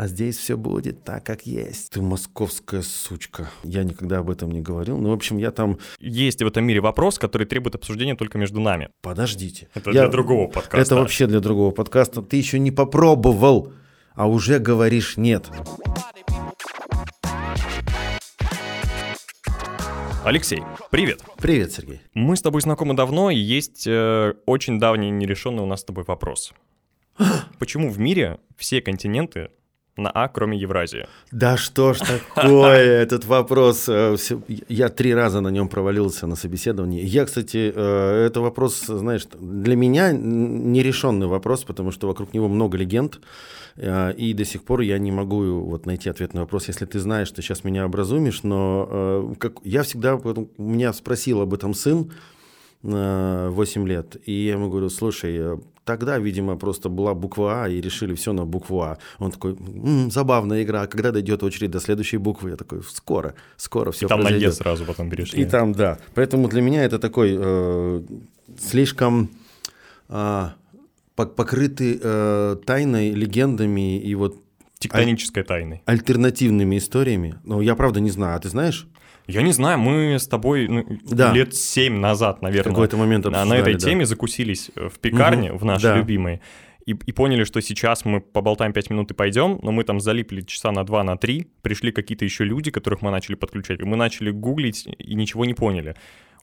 а здесь все будет так, как есть. Ты московская сучка. Я никогда об этом не говорил. Ну, в общем, я там... Есть в этом мире вопрос, который требует обсуждения только между нами. Подождите. Это Я- для другого подкаста. Это вообще для другого подкаста. Ты еще не попробовал, а уже говоришь нет. Алексей, привет. Привет, Сергей. Мы с тобой знакомы давно, и есть э, очень давний нерешенный у нас с тобой вопрос. Почему в мире все континенты на А, кроме Евразии? Да что ж такое, этот вопрос. э, Я три раза на нем провалился на собеседовании. Я, кстати, э, это вопрос, знаешь, для меня нерешенный вопрос, потому что вокруг него много легенд, э, и до сих пор я не могу вот найти ответ на вопрос. Если ты знаешь, ты сейчас меня образумишь, но как, я всегда, меня спросил об этом сын, 8 лет. И я ему говорю, слушай, э, тогда, видимо, просто была буква А, и решили все на букву А. Он такой, «М, забавная игра, а когда дойдет очередь до следующей буквы? Я такой, скоро, скоро все И там на Е произойдет. сразу потом перешли. И там, да. Поэтому для меня это такой э, слишком пок- покрытый э, тайной, легендами и вот Тектонической тайной. альтернативными историями. Ну, я правда не знаю, а ты знаешь? Я не знаю, мы с тобой ну, Да. лет семь назад, наверное, какой-то момент на, этой да. теме закусились э, в пекарне, Мгм, в нашей да. любимой, и, и поняли, что сейчас мы поболтаем 5 минут и пойдем, но мы там залипли часа на 2, на 3, пришли какие-то еще люди, которых мы начали подключать, и мы начали гуглить и ничего не поняли.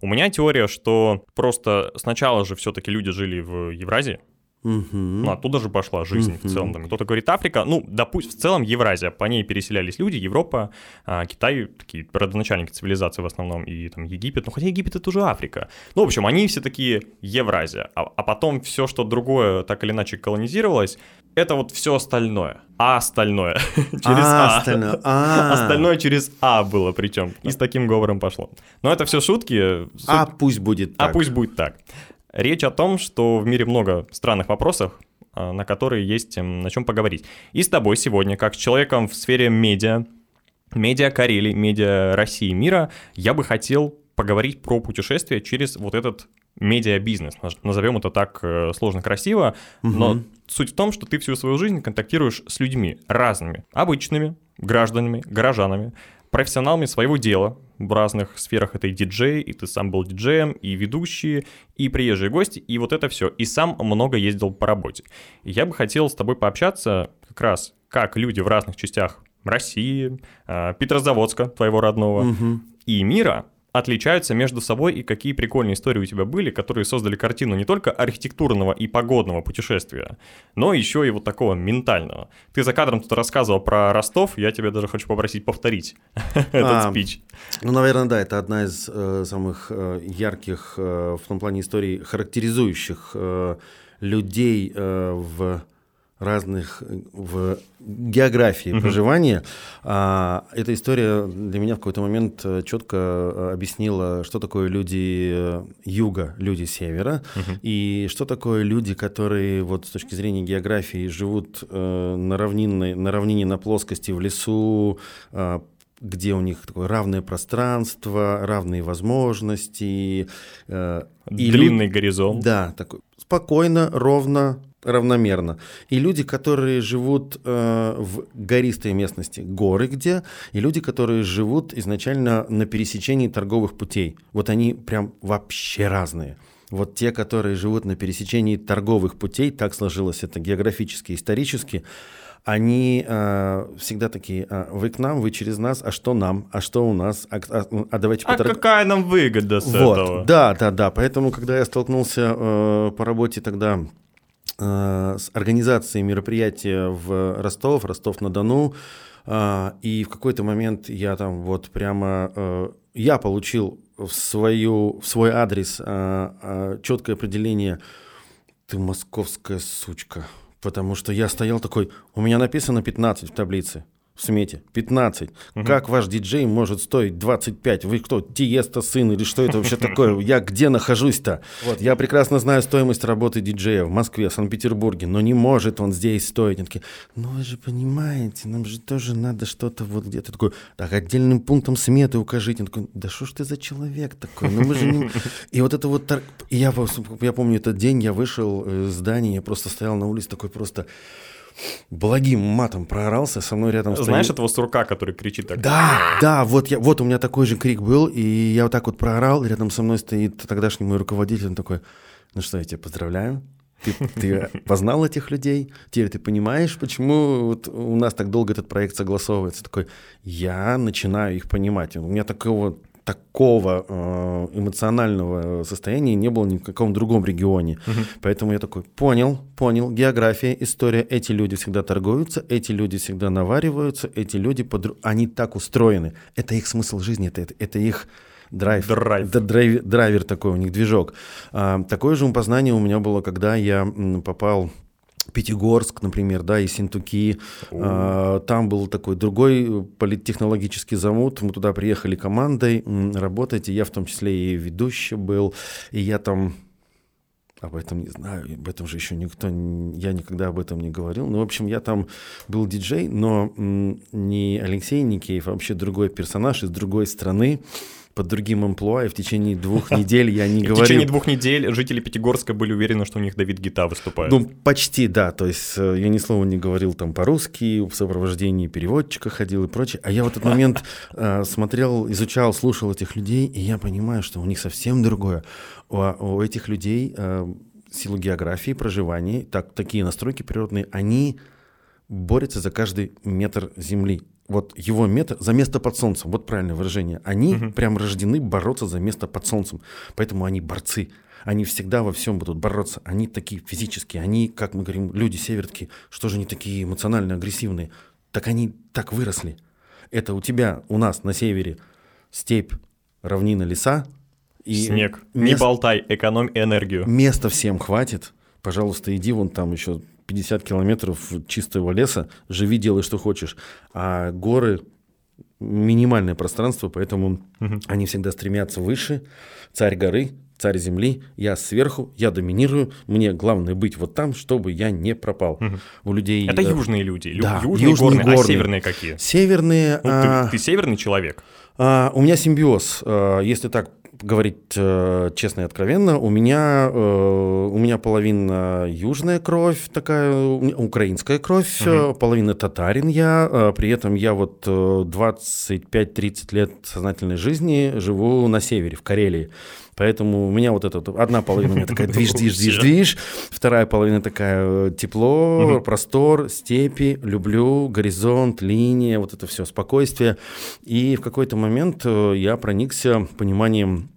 У меня теория, что просто сначала же все-таки люди жили в Евразии, Мгм. ну, оттуда же пошла жизнь в Мгм. целом. Там кто-то говорит Африка, ну, допустим, в целом Евразия, по ней переселялись люди, Европа, а, Китай, такие родоначальники цивилизации в основном, и там Египет, ну, хотя Египет это уже Африка. Ну, в общем, они все такие Евразия, а, а потом все, что другое так или иначе колонизировалось, это вот все остальное, а остальное через А, А. остальное. А. Остальное через А было причем, и с таким говором пошло. Но это все шутки. Суть- А пусть будет а так. пусть будет так. Речь о том, что в мире много странных вопросов, а, на которые есть м, на чем поговорить. И с тобой сегодня, как с человеком в сфере медиа, медиа Карелии, медиа России, мира, я бы хотел поговорить про путешествие через вот этот медиа-бизнес. Наз- Назовем это так э, сложно красиво, но Мгм. суть в том, что ты всю свою жизнь контактируешь с людьми разными, обычными гражданами, горожанами, профессионалами своего дела в разных сферах. Это и диджей, и ты сам был диджеем, и ведущие, и приезжие гости, и вот это все. И сам много ездил по работе. И я бы хотел с тобой пообщаться как раз, как люди в разных частях России, э, Петрозаводска, твоего родного, Мгм. и мира отличаются между собой и какие прикольные истории у тебя были, которые создали картину не только архитектурного и погодного путешествия, но еще и вот такого ментального. Ты за кадром тут рассказывал про Ростов, я тебя даже хочу попросить повторить этот А, спич. Ну, наверное, да, это одна из э, самых э, ярких э, в том плане историй, характеризующих людей в разных э, в географии Мгм. проживания. А, эта история для меня в какой-то момент э, четко э, объяснила, что такое люди юга, люди севера, Мгм. и что такое люди, которые вот с точки зрения географии живут э, на равнинной, на равнине, на плоскости, в лесу, э, где у них такое равное пространство, равные возможности. э, и лю- Длинный горизонт. Да, такой спокойно, ровно, равномерно. И люди, которые живут э, в гористой местности, горы где, и люди, которые живут изначально на пересечении торговых путей. Вот они прям вообще разные. Вот те, которые живут на пересечении торговых путей, так сложилось это географически, исторически, они э, всегда такие, а, вы к нам, вы через нас, а что нам, а что у нас, а, а- а давайте А поторг- какая нам выгода с вот, этого? да, да, да. Поэтому, когда я столкнулся э, по работе тогда э, с организацией мероприятия в Ростов, Ростов-на-Дону, э, и в какой-то момент я там вот прямо, э, я получил в, свою, в свой адрес э, э, четкое определение «ты московская сучка». Потому что я стоял такой, у меня написано 15 в таблице. В смете. 15. Как ваш диджей может стоить 25? Вы кто, Тиеста сын или что это вообще такое? Я где нахожусь-то? Вот, я прекрасно знаю стоимость работы диджея в Москве, Санкт-Петербурге, но не может он здесь стоить. Они такие, ну вы же понимаете, нам же тоже надо что-то вот где-то такое. Так, отдельным пунктом сметы укажите. Он такой, да что ж ты за человек такой? Ну мы же не... И вот это вот... я, я помню этот день, я вышел из здания, я просто стоял на улице такой просто... благим матом проорался, со мной рядом Знаешь стоит... этого сурка, который кричит так? Да, да, вот, я, вот у меня такой же крик был, и я вот так вот проорал, рядом со мной стоит тогдашний мой руководитель, он такой, ну что, я тебя поздравляю, ты, ты познал этих людей, теперь ты понимаешь, почему вот у нас так долго этот проект согласовывается. Такой, я начинаю их понимать. У меня такого такого э, эмоционального состояния не было ни в каком другом регионе. Угу. Поэтому я такой, понял, понял, география, история, эти люди всегда торгуются, эти люди всегда навариваются, эти люди, под... они так устроены. Это их смысл жизни, это, это, это их драйв. Драйв. Драйв. Драйвер такой, у них движок. А, такое же познание у меня было, когда я попал Пятигорск, например, да, и Синтуки. А, там был такой другой политтехнологический замут. Мы туда приехали командой работать, и я в том числе и ведущий был, и я там об этом не знаю, об этом же еще никто, я никогда об этом не говорил. Ну, в общем, я там был диджей, но не Алексей Никеев, а вообще другой персонаж из другой страны под другим амплуа, и в течение двух недель я не говорил... В течение двух недель жители Пятигорска были уверены, что у них Давид Гита выступает. Ну, почти, да. То есть э, я ни слова не говорил там по-русски, в сопровождении переводчика ходил и прочее. А я в этот момент э, смотрел, изучал, слушал этих людей, и я понимаю, что у них совсем другое. У, у этих людей э, силу географии, проживания, так, такие настройки природные, они борются за каждый метр земли вот его метод за место под солнцем, вот правильное выражение, они угу. прям рождены бороться за место под солнцем, поэтому они борцы, они всегда во всем будут бороться, они такие физические, они, как мы говорим, люди северские, что же они такие эмоционально агрессивные, так они так выросли. Это у тебя, у нас на севере степь, равнина, леса. И Снег. Мест... Не болтай, экономь энергию. Места всем хватит. Пожалуйста, иди вон там еще 50 километров чистого леса, живи, делай, что хочешь. А горы минимальное пространство, поэтому угу. они всегда стремятся выше. Царь горы, царь земли, я сверху, я доминирую, мне главное быть вот там, чтобы я не пропал. Угу. У людей... Это э... южные люди, да, южные, южные горные, горные, а северные какие? Северные... Ну, а... ты, ты северный человек? А, у меня симбиоз, а, если так говорить э, честно и откровенно, у меня, э, у меня половина южная кровь, такая украинская кровь, угу. половина татарин я, э, при этом я вот 25-30 лет сознательной жизни живу на севере, в Карелии. Поэтому у меня вот эта одна половина у меня такая движ, движ, движ, движ, вторая половина такая тепло, простор, степи, люблю, горизонт, линия, вот это все, спокойствие. И в какой-то момент я проникся пониманием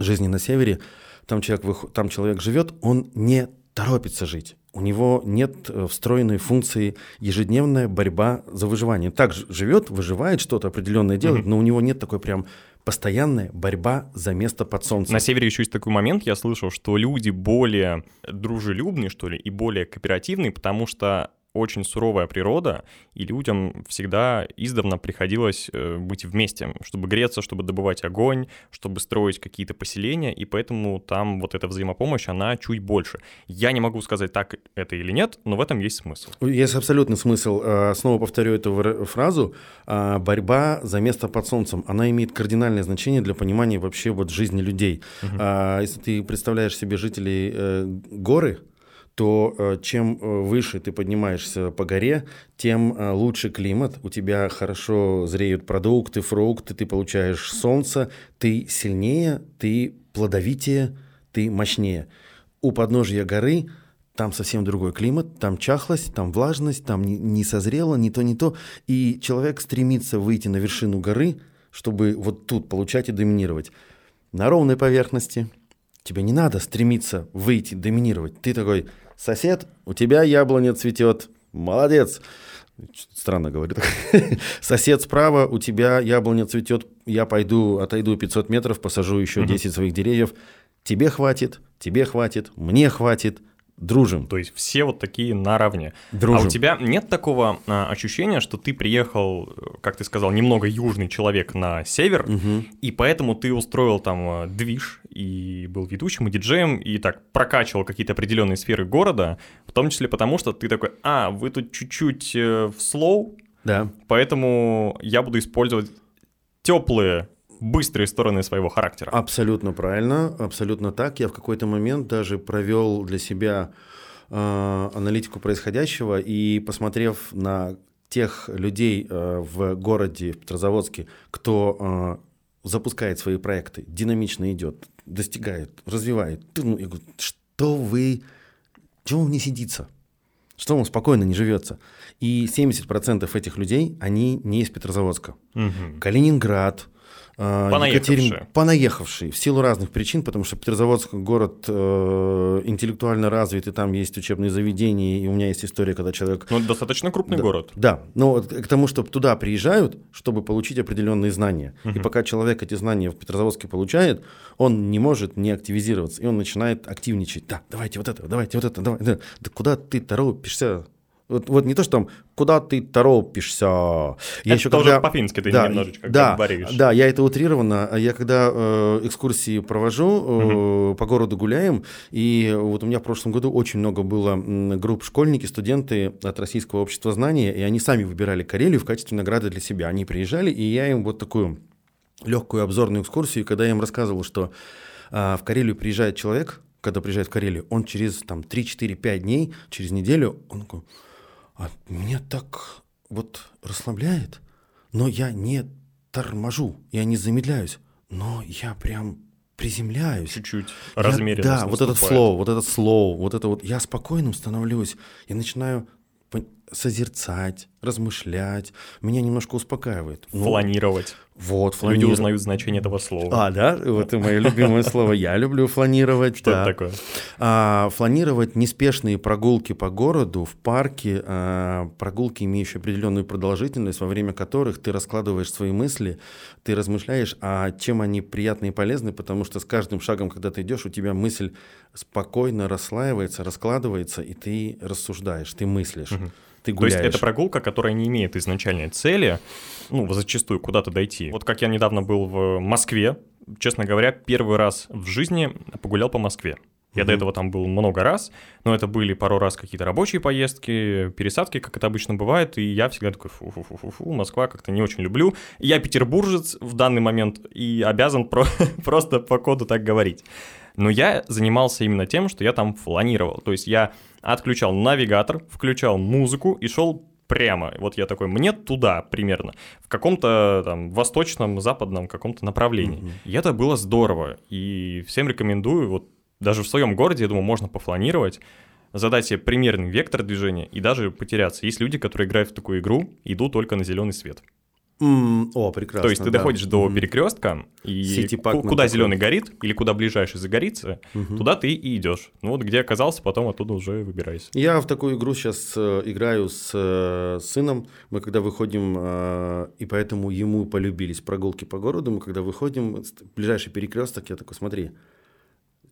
жизни на севере. Там человек, там человек живет, он не торопится жить. У него нет э, встроенной функции ежедневная борьба за выживание. Так живет, выживает, что-то определенное делает, mm-hmm. но у него нет такой прям постоянная борьба за место под солнцем. На севере еще есть такой момент, я слышал, что люди более дружелюбные, что ли, и более кооперативные, потому что очень суровая природа, и людям всегда издавна приходилось э, быть вместе, чтобы греться, чтобы добывать огонь, чтобы строить какие-то поселения, и поэтому там вот эта взаимопомощь, она чуть больше. Я не могу сказать, так это или нет, но в этом есть смысл. Есть абсолютный смысл. Э, снова повторю эту фразу. Э, борьба за место под солнцем, она имеет кардинальное значение для понимания вообще вот жизни людей. Угу. Если ты представляешь себе жителей горы, то э, чем э, выше ты поднимаешься по горе, тем э, лучше климат, у тебя хорошо зреют продукты, фрукты, ты получаешь солнце, ты сильнее, ты плодовитее, ты мощнее. У подножья горы там совсем другой климат, там чахлость, там влажность, там не, созрело, не то, не то. И человек стремится выйти на вершину горы, чтобы вот тут получать и доминировать. На ровной поверхности тебе не надо стремиться выйти, доминировать. Ты такой, сосед, у тебя яблоня цветет, молодец. Странно говорит. Сосед справа, у тебя яблоня цветет, я пойду, отойду 500 метров, посажу еще 10 своих деревьев. Тебе хватит, тебе хватит, мне хватит, дружим. То есть все вот такие наравне. Дружим. А у тебя нет такого а, ощущения, что ты приехал, как ты сказал, немного южный человек на север, угу. и поэтому ты устроил там а, движ и был ведущим и диджеем, и так прокачивал какие-то определенные сферы города, в том числе потому, что ты такой, а, вы тут чуть-чуть э, в слоу, да. поэтому я буду использовать теплые быстрые стороны своего характера. Абсолютно правильно, абсолютно так. Я в какой-то момент даже провел для себя э, аналитику происходящего и посмотрев на тех людей э, в городе, в Петрозаводске, кто э, запускает свои проекты, динамично идет, достигает, развивает. Ну, я говорю, что вы, чего вам не сидится? Что вам спокойно не живется? И 70% этих людей, они не из Петрозаводска. Мгм. Калининград, Понаехавшие. Екатерин- понаехавшие, в силу разных причин, потому что Петрозаводск город э, интеллектуально развит, и там есть учебные заведения, и у меня есть история, когда человек... Ну, это достаточно крупный Да, город. Да, но вот к тому, что туда приезжают, чтобы получить определенные знания. И Мгм. пока человек эти знания в Петрозаводске получает, он не может не активизироваться, и он начинает активничать. Да, давайте вот это, давайте вот это, давай. Да, Да куда ты торопишься? Вот, вот не то, что там, куда ты торопишься. Я Это еще тоже когда... по-фински ты Да, немножечко да, говоришь. да, я это утрированно. А Я когда э, экскурсии провожу, э, по городу гуляем, и вот у меня в прошлом году очень много было групп школьники, студенты от Российского общества знания, и они сами выбирали Карелию в качестве награды для себя. Они приезжали, и я им вот такую легкую обзорную экскурсию, когда я им рассказывал, что а, в Карелию приезжает человек, когда приезжает в Карелию, он через там 3-4-5 дней, через неделю, он такой, а меня так вот расслабляет, но я не торможу, я не замедляюсь, но я прям приземляюсь. Чуть-чуть Я- размеренность Да, вот этот слоу, вот этот слоу, вот это вот. Я спокойным становлюсь, я начинаю созерцать, размышлять. Меня немножко успокаивает. Ну, Фланировать. Вот, Люди фланировать. узнают значение этого слова. А, да? Вот и мое любимое слово. Я люблю фланировать. Что это такое? А, фланировать неспешные прогулки по городу, в парке, а, прогулки, имеющие определенную продолжительность, во время которых ты раскладываешь свои мысли, ты размышляешь, а чем они приятны и полезны, потому что с каждым шагом, когда ты идешь, у тебя мысль спокойно расслаивается, раскладывается, и ты рассуждаешь, ты мыслишь, ты То гуляешь. есть это прогулка, которая не имеет изначальной цели, ну, зачастую куда-то дойти. Вот как я недавно был в Москве, честно говоря, первый раз в жизни погулял по Москве. Я до Мгм. этого там был много раз, но это были пару раз какие-то рабочие поездки, пересадки, как это обычно бывает, и я всегда такой, фу-фу-фу-фу, Москва как-то не очень люблю. Я петербуржец в данный момент и обязан про- просто по коду так говорить. Но я занимался именно тем, что я там фланировал. То есть я отключал навигатор, включал музыку и шел прямо. Вот я такой, мне туда примерно, в каком-то там восточном, западном каком-то направлении. Мгм. И это было здорово. И всем рекомендую, вот даже в своем городе, я думаю, можно пофланировать, задать себе примерный вектор движения и даже потеряться. Есть люди, которые играют в такую игру, идут только на зеленый свет. М, О, прекрасно. То есть ты да. доходишь до перекрестка, и куда зеленый горит, или куда ближайший загорится, Мгм. туда ты и идешь. Ну вот где оказался, потом оттуда уже выбирайся. Я в такую игру сейчас играю с э, сыном. Мы когда выходим, э, и поэтому ему полюбились прогулки по городу, мы когда выходим, ближайший перекресток, я такой, смотри,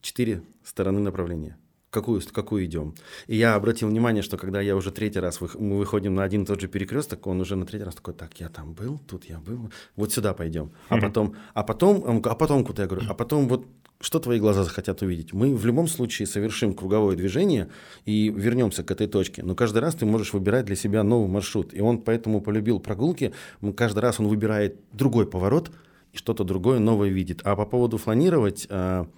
четыре стороны направления. Какую, какую идем? И я обратил внимание, что когда я уже третий раз вых- мы выходим на один и тот же перекресток, он уже на третий раз такой, так, я там был, тут я был, вот сюда пойдем. А потом, а потом, а потом куда? Я говорю, а потом вот что твои глаза захотят увидеть? Мы в любом случае совершим круговое движение и вернемся к этой точке. Но каждый раз ты можешь выбирать для себя новый маршрут. И он поэтому полюбил прогулки. Каждый раз он выбирает другой поворот и что-то другое новое видит. А по поводу фланировать, а,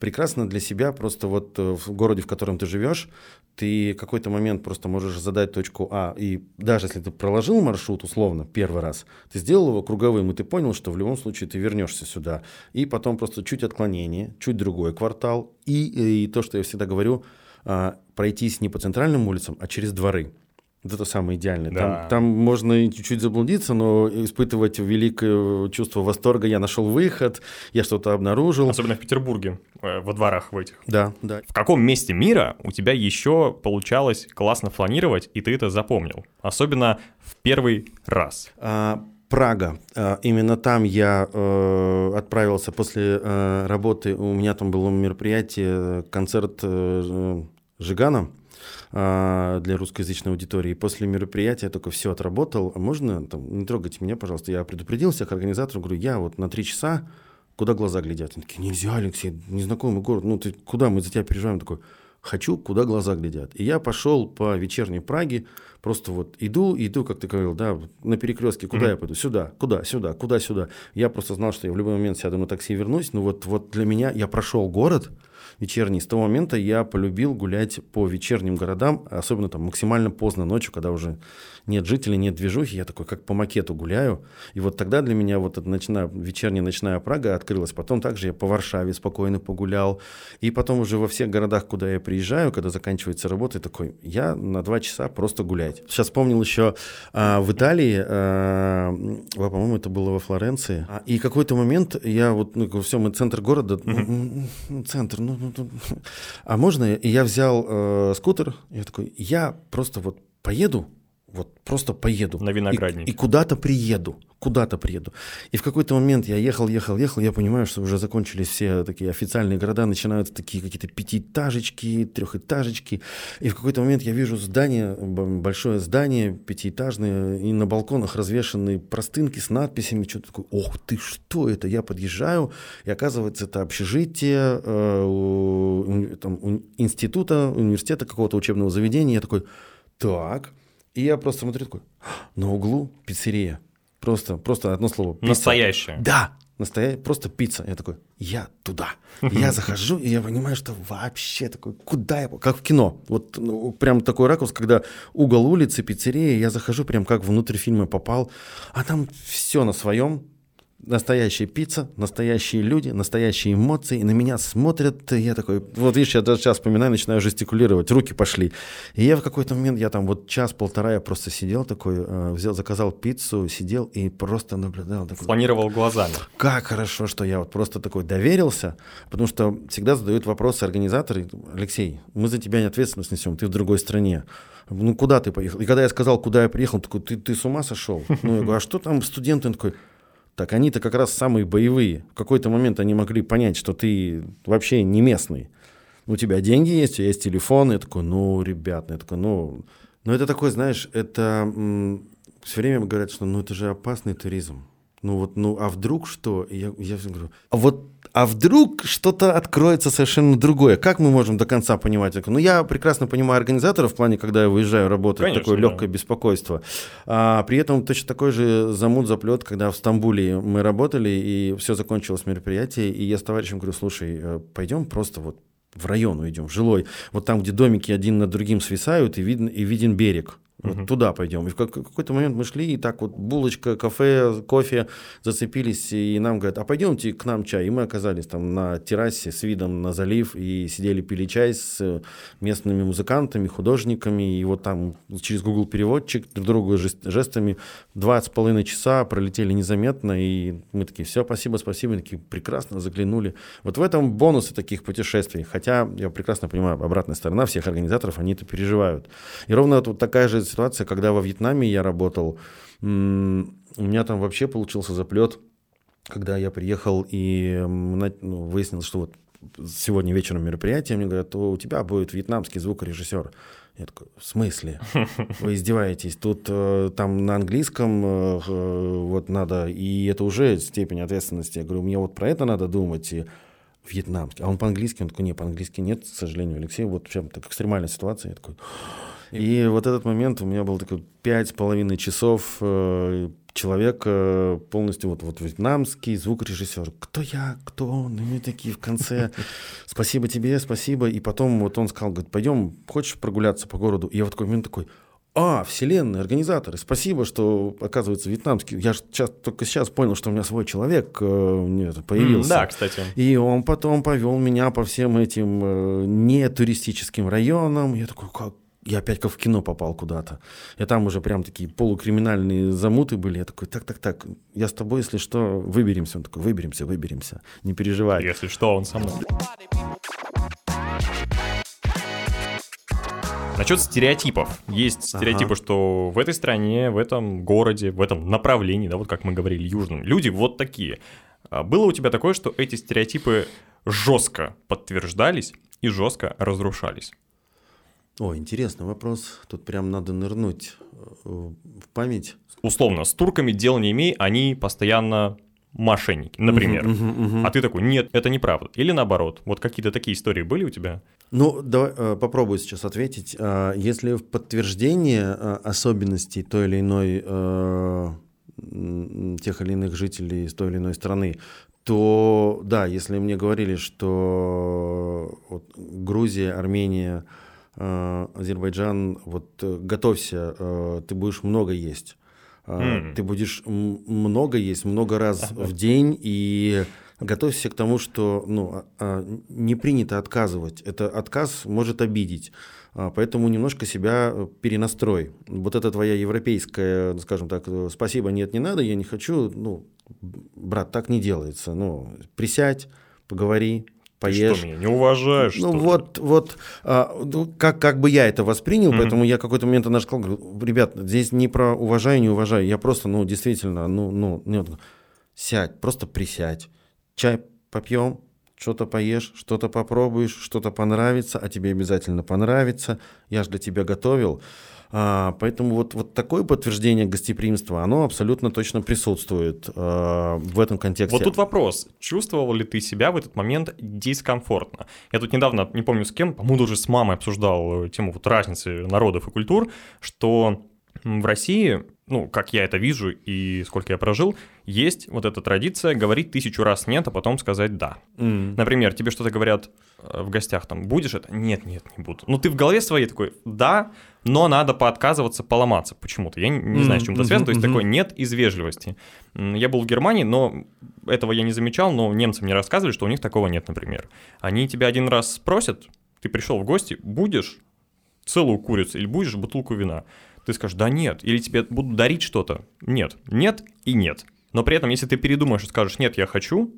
прекрасно для себя просто вот э, в городе, в котором ты живешь, ты какой-то момент просто можешь задать точку А, и даже если ты проложил маршрут условно первый раз, ты сделал его круговым, и ты понял, что в любом случае ты вернешься сюда. И потом просто чуть отклонение, чуть другой квартал, и, и то, что я всегда говорю, а, пройтись не по центральным улицам, а через дворы. Это самое идеальное. Да. Там, там можно чуть-чуть заблудиться, но испытывать великое чувство восторга. Я нашел выход, я что-то обнаружил. Особенно в Петербурге, э, во дворах в этих. Да, да. В каком месте мира у тебя еще получалось классно фланировать, и ты это запомнил? Особенно в первый раз. А, Прага. А, Именно там я э, отправился после э, работы. У меня там было мероприятие, концерт Жигана для русскоязычной аудитории. После мероприятия я только все отработал. А можно, там, не трогайте меня, пожалуйста. Я предупредил всех организаторов, говорю, я вот на три часа, куда глаза глядят? Они такие, нельзя, Алексей, незнакомый город, ну ты куда, мы за тебя переживаем. Такой, хочу, куда глаза глядят. И я пошел по вечерней Праге, просто вот иду, иду, как ты говорил, да, на перекрестке, куда Мгм. я пойду? Сюда, куда, сюда, куда, сюда. Я просто знал, что я в любой момент сяду на такси и вернусь. Ну вот, вот для меня я прошел город, вечерний. С того момента я полюбил гулять по вечерним городам, особенно там максимально поздно ночью, когда уже нет жителей, нет движухи, я такой как по макету гуляю. И вот тогда для меня вот эта ночная, вечерняя ночная Прага открылась. Потом также я по Варшаве спокойно погулял. И потом уже во всех городах, куда я приезжаю, когда заканчивается работа, я такой, я на два часа просто гулять. Сейчас вспомнил еще а, в Италии, а, по-моему, это было во Флоренции. А, и какой-то момент я вот, ну, все, мы центр города, mm-hmm. ну, центр, ну, ну, ну, а можно? И я взял э, скутер, я такой, я просто вот поеду вот просто поеду. На виноградник. И, и куда-то приеду, куда-то приеду. И в какой-то момент я ехал, ехал, ехал, я понимаю, что уже закончились все такие официальные города, начинаются такие какие-то пятиэтажечки, трехэтажечки. И в какой-то момент я вижу здание, большое здание, пятиэтажное, и на балконах развешаны простынки с надписями, что-то такое, ох ты, что это? Я подъезжаю, и оказывается, это общежитие э, там, института, университета, какого-то учебного заведения. Я такой, так, и я просто смотрю такой, на углу пиццерия. Просто, просто одно слово. Пицца. Настоящая. Да, настоящая, просто пицца. Я такой, я туда. Я захожу, и я понимаю, что вообще такой, куда я, как в кино. Вот ну, прям такой ракурс, когда угол улицы, пиццерия, я захожу, прям как внутрь фильма попал, а там все на своем, настоящая пицца, настоящие люди, настоящие эмоции, и на меня смотрят, и я такой, вот видишь, я даже сейчас вспоминаю, начинаю жестикулировать, руки пошли. И я в какой-то момент, я там вот час-полтора, я просто сидел такой, э, взял, заказал пиццу, сидел и просто наблюдал. Такой, Планировал глазами. Как хорошо, что я вот просто такой доверился, потому что всегда задают вопросы организаторы, Алексей, мы за тебя не ответственность несем, ты в другой стране ну куда ты поехал? И когда я сказал, куда я приехал, он такой, ты, ты с ума сошел? Ну, я говорю, а что там студенты? Он такой, так они-то как раз самые боевые. В какой-то момент они могли понять, что ты вообще не местный. У тебя деньги есть, у тебя есть телефон. Я такой, ну, ребят, я такой, ну... Но это такой, знаешь, это... Все время говорят, что ну это же опасный туризм. Ну вот, ну а вдруг что? И я, я говорю, а вот а вдруг что-то откроется совершенно другое. Как мы можем до конца понимать? Ну, я прекрасно понимаю организаторов в плане, когда я выезжаю работать, Конечно, такое да. легкое беспокойство. А, при этом точно такой же замут, заплет, когда в Стамбуле мы работали, и все закончилось мероприятие, и я с товарищем говорю, слушай, э, пойдем просто вот в район уйдем, в жилой, вот там, где домики один над другим свисают, и, видно, и виден берег. Вот угу. туда пойдем. И в какой-то момент мы шли, и так вот булочка, кафе, кофе зацепились, и нам говорят, а пойдемте к нам чай. И мы оказались там на террасе с видом на залив, и сидели, пили чай с местными музыкантами, художниками, и вот там через Google переводчик друг другу жестами два с половиной часа пролетели незаметно, и мы такие, все, спасибо, спасибо, и такие прекрасно заглянули. Вот в этом бонусы таких путешествий. Хотя я прекрасно понимаю, обратная сторона всех организаторов, они это переживают. И ровно вот такая же ситуация, когда во Вьетнаме я работал, у меня там вообще получился заплет, когда я приехал и ну, выяснилось, что вот сегодня вечером мероприятие, мне говорят, у тебя будет вьетнамский звукорежиссер. Я такой, в смысле? Вы издеваетесь? Тут э, там на английском э, вот надо, и это уже степень ответственности. Я говорю, мне вот про это надо думать. И вьетнамский. А он по-английски? Он такой, не, по-английски нет, к сожалению, Алексей. Вот прям так экстремальная ситуация. Я такой, и вот этот момент у меня был такой пять с половиной часов э, человек полностью вот, вот вьетнамский звукорежиссер. Кто я, кто он? И мы такие в конце, спасибо тебе, спасибо. И потом вот он сказал, говорит, пойдем, хочешь прогуляться по городу? И я в такой момент такой, а, вселенная, организаторы, спасибо, что, оказывается, вьетнамский. Я сейчас, только сейчас понял, что у меня свой человек э, появился. Mm, да, кстати. И он потом повел меня по всем этим э, не туристическим районам. Я такой, как, я опять как в кино попал куда-то. И там уже прям такие полукриминальные замуты были. Я такой, так-так-так, я с тобой, если что, выберемся. Он такой, выберемся, выберемся, не переживай. Если что, он со мной. Насчет стереотипов. Есть стереотипы, ага. что в этой стране, в этом городе, в этом направлении, да, вот как мы говорили, южном, люди вот такие. А было у тебя такое, что эти стереотипы жестко подтверждались и жестко разрушались? О, интересный вопрос. Тут прям надо нырнуть э, в память. Условно, с турками дел не имей, они постоянно мошенники, например. Uh-huh, uh-huh, uh-huh. А ты такой, нет, это неправда. Или наоборот, вот какие-то такие истории были у тебя? Ну, давай э, попробую сейчас ответить. Э, если в подтверждение особенностей той или иной тех или иных жителей из той или иной страны то да, если мне говорили, что вот Грузия, Армения, Азербайджан, вот э, готовься, э, ты будешь много есть. Mm. Ты будешь много есть, много раз в день, и готовься к тому, что ну, а, а, не принято отказывать. Это отказ может обидеть. Поэтому немножко себя перенастрой. Вот это твоя европейская, скажем так, спасибо, нет, не надо, я не хочу, ну, брат, так не делается. Ну, присядь, поговори, поешь. Ты что, меня не уважаешь? Ну, вот, вот а, ну, как, как бы я это воспринял, mm-hmm. поэтому я какой-то момент наш сказал, говорю, ребят, здесь не про уважаю, не уважаю, я просто, ну, действительно, ну, ну, нет, сядь, просто присядь, чай попьем, что-то поешь, что-то попробуешь, что-то понравится, а тебе обязательно понравится, я же для тебя готовил. А, поэтому вот, вот такое подтверждение гостеприимства, оно абсолютно точно присутствует а, в этом контексте. Вот тут вопрос. Чувствовал ли ты себя в этот момент дискомфортно? Я тут недавно, не помню с кем, по-моему, даже с мамой обсуждал тему вот разницы народов и культур, что в России, ну, как я это вижу и сколько я прожил, есть вот эта традиция говорить тысячу раз нет, а потом сказать да. Mm. Например, тебе что-то говорят э, в гостях, там, будешь это? Нет, нет, не буду. Ну, ты в голове своей такой, да, но надо поотказываться, поломаться почему-то. Я не, не знаю, с чем это связано, то есть такой нет из вежливости. Я был в Германии, но этого я не замечал, но немцы мне рассказывали, что у них такого нет, например. Они тебя один раз спросят, ты пришел в гости, будешь целую курицу или будешь бутылку вина? Ты скажешь, да нет, или тебе будут дарить что-то? Нет, нет и нет. Но при этом, если ты передумаешь и скажешь, нет, я хочу,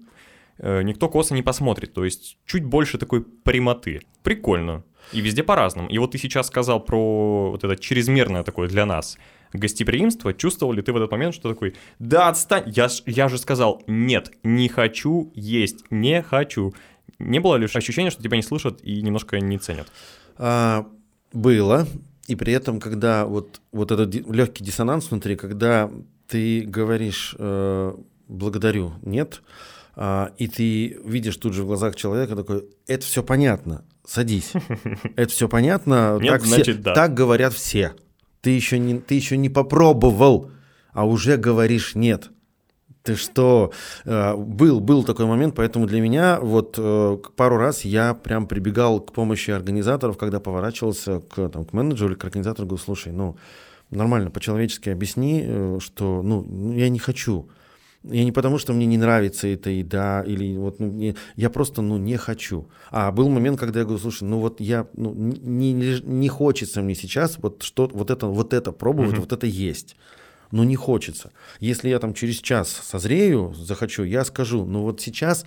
э, никто косо не посмотрит. То есть чуть больше такой прямоты. Прикольно. И везде по-разному. И вот ты сейчас сказал про вот это чрезмерное такое для нас гостеприимство. Чувствовал ли ты в этот момент, что такой, да отстань, я, я же сказал, нет, не хочу есть, не хочу. Не было ли ощущения, что тебя не слышат и немножко не ценят? А, было. И при этом, когда вот, вот этот легкий диссонанс внутри, когда ты говоришь э, благодарю, нет, э, и ты видишь тут же в глазах человека такой, это все понятно, садись. Это все понятно. Нет, так, значит, все, да. так говорят все. Ты еще, не, ты еще не попробовал, а уже говоришь нет. Ты что? Э, был, был такой момент, поэтому для меня вот э, пару раз я прям прибегал к помощи организаторов, когда поворачивался к, там, к менеджеру или к организатору, говорю, слушай, ну, нормально, по-человечески объясни, э, что, ну, ну я не хочу. Я не потому, что мне не нравится эта еда, или вот ну, не, я просто ну, не хочу. А был момент, когда я говорю, слушай, ну вот я ну, не, не, не хочется мне сейчас вот, что, вот, это, вот это пробовать, mm-hmm. вот это есть. Но не хочется. Если я там через час созрею, захочу, я скажу, ну вот сейчас,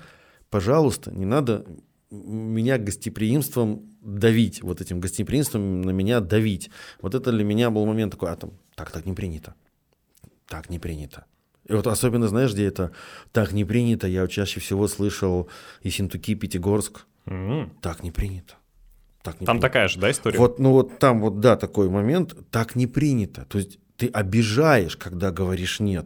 пожалуйста, не надо меня гостеприимством давить, вот этим гостеприимством на меня давить. Вот это для меня был момент такой, а там, так, так не принято. Так не принято. И вот особенно, знаешь, где это так не принято, я чаще всего слышал Ессентуки, Пятигорск. Mm-hmm. Так не принято. Так не там принято. такая же, да, история? Вот, ну вот там вот, да, такой момент, так не принято. То есть ты обижаешь, когда говоришь нет.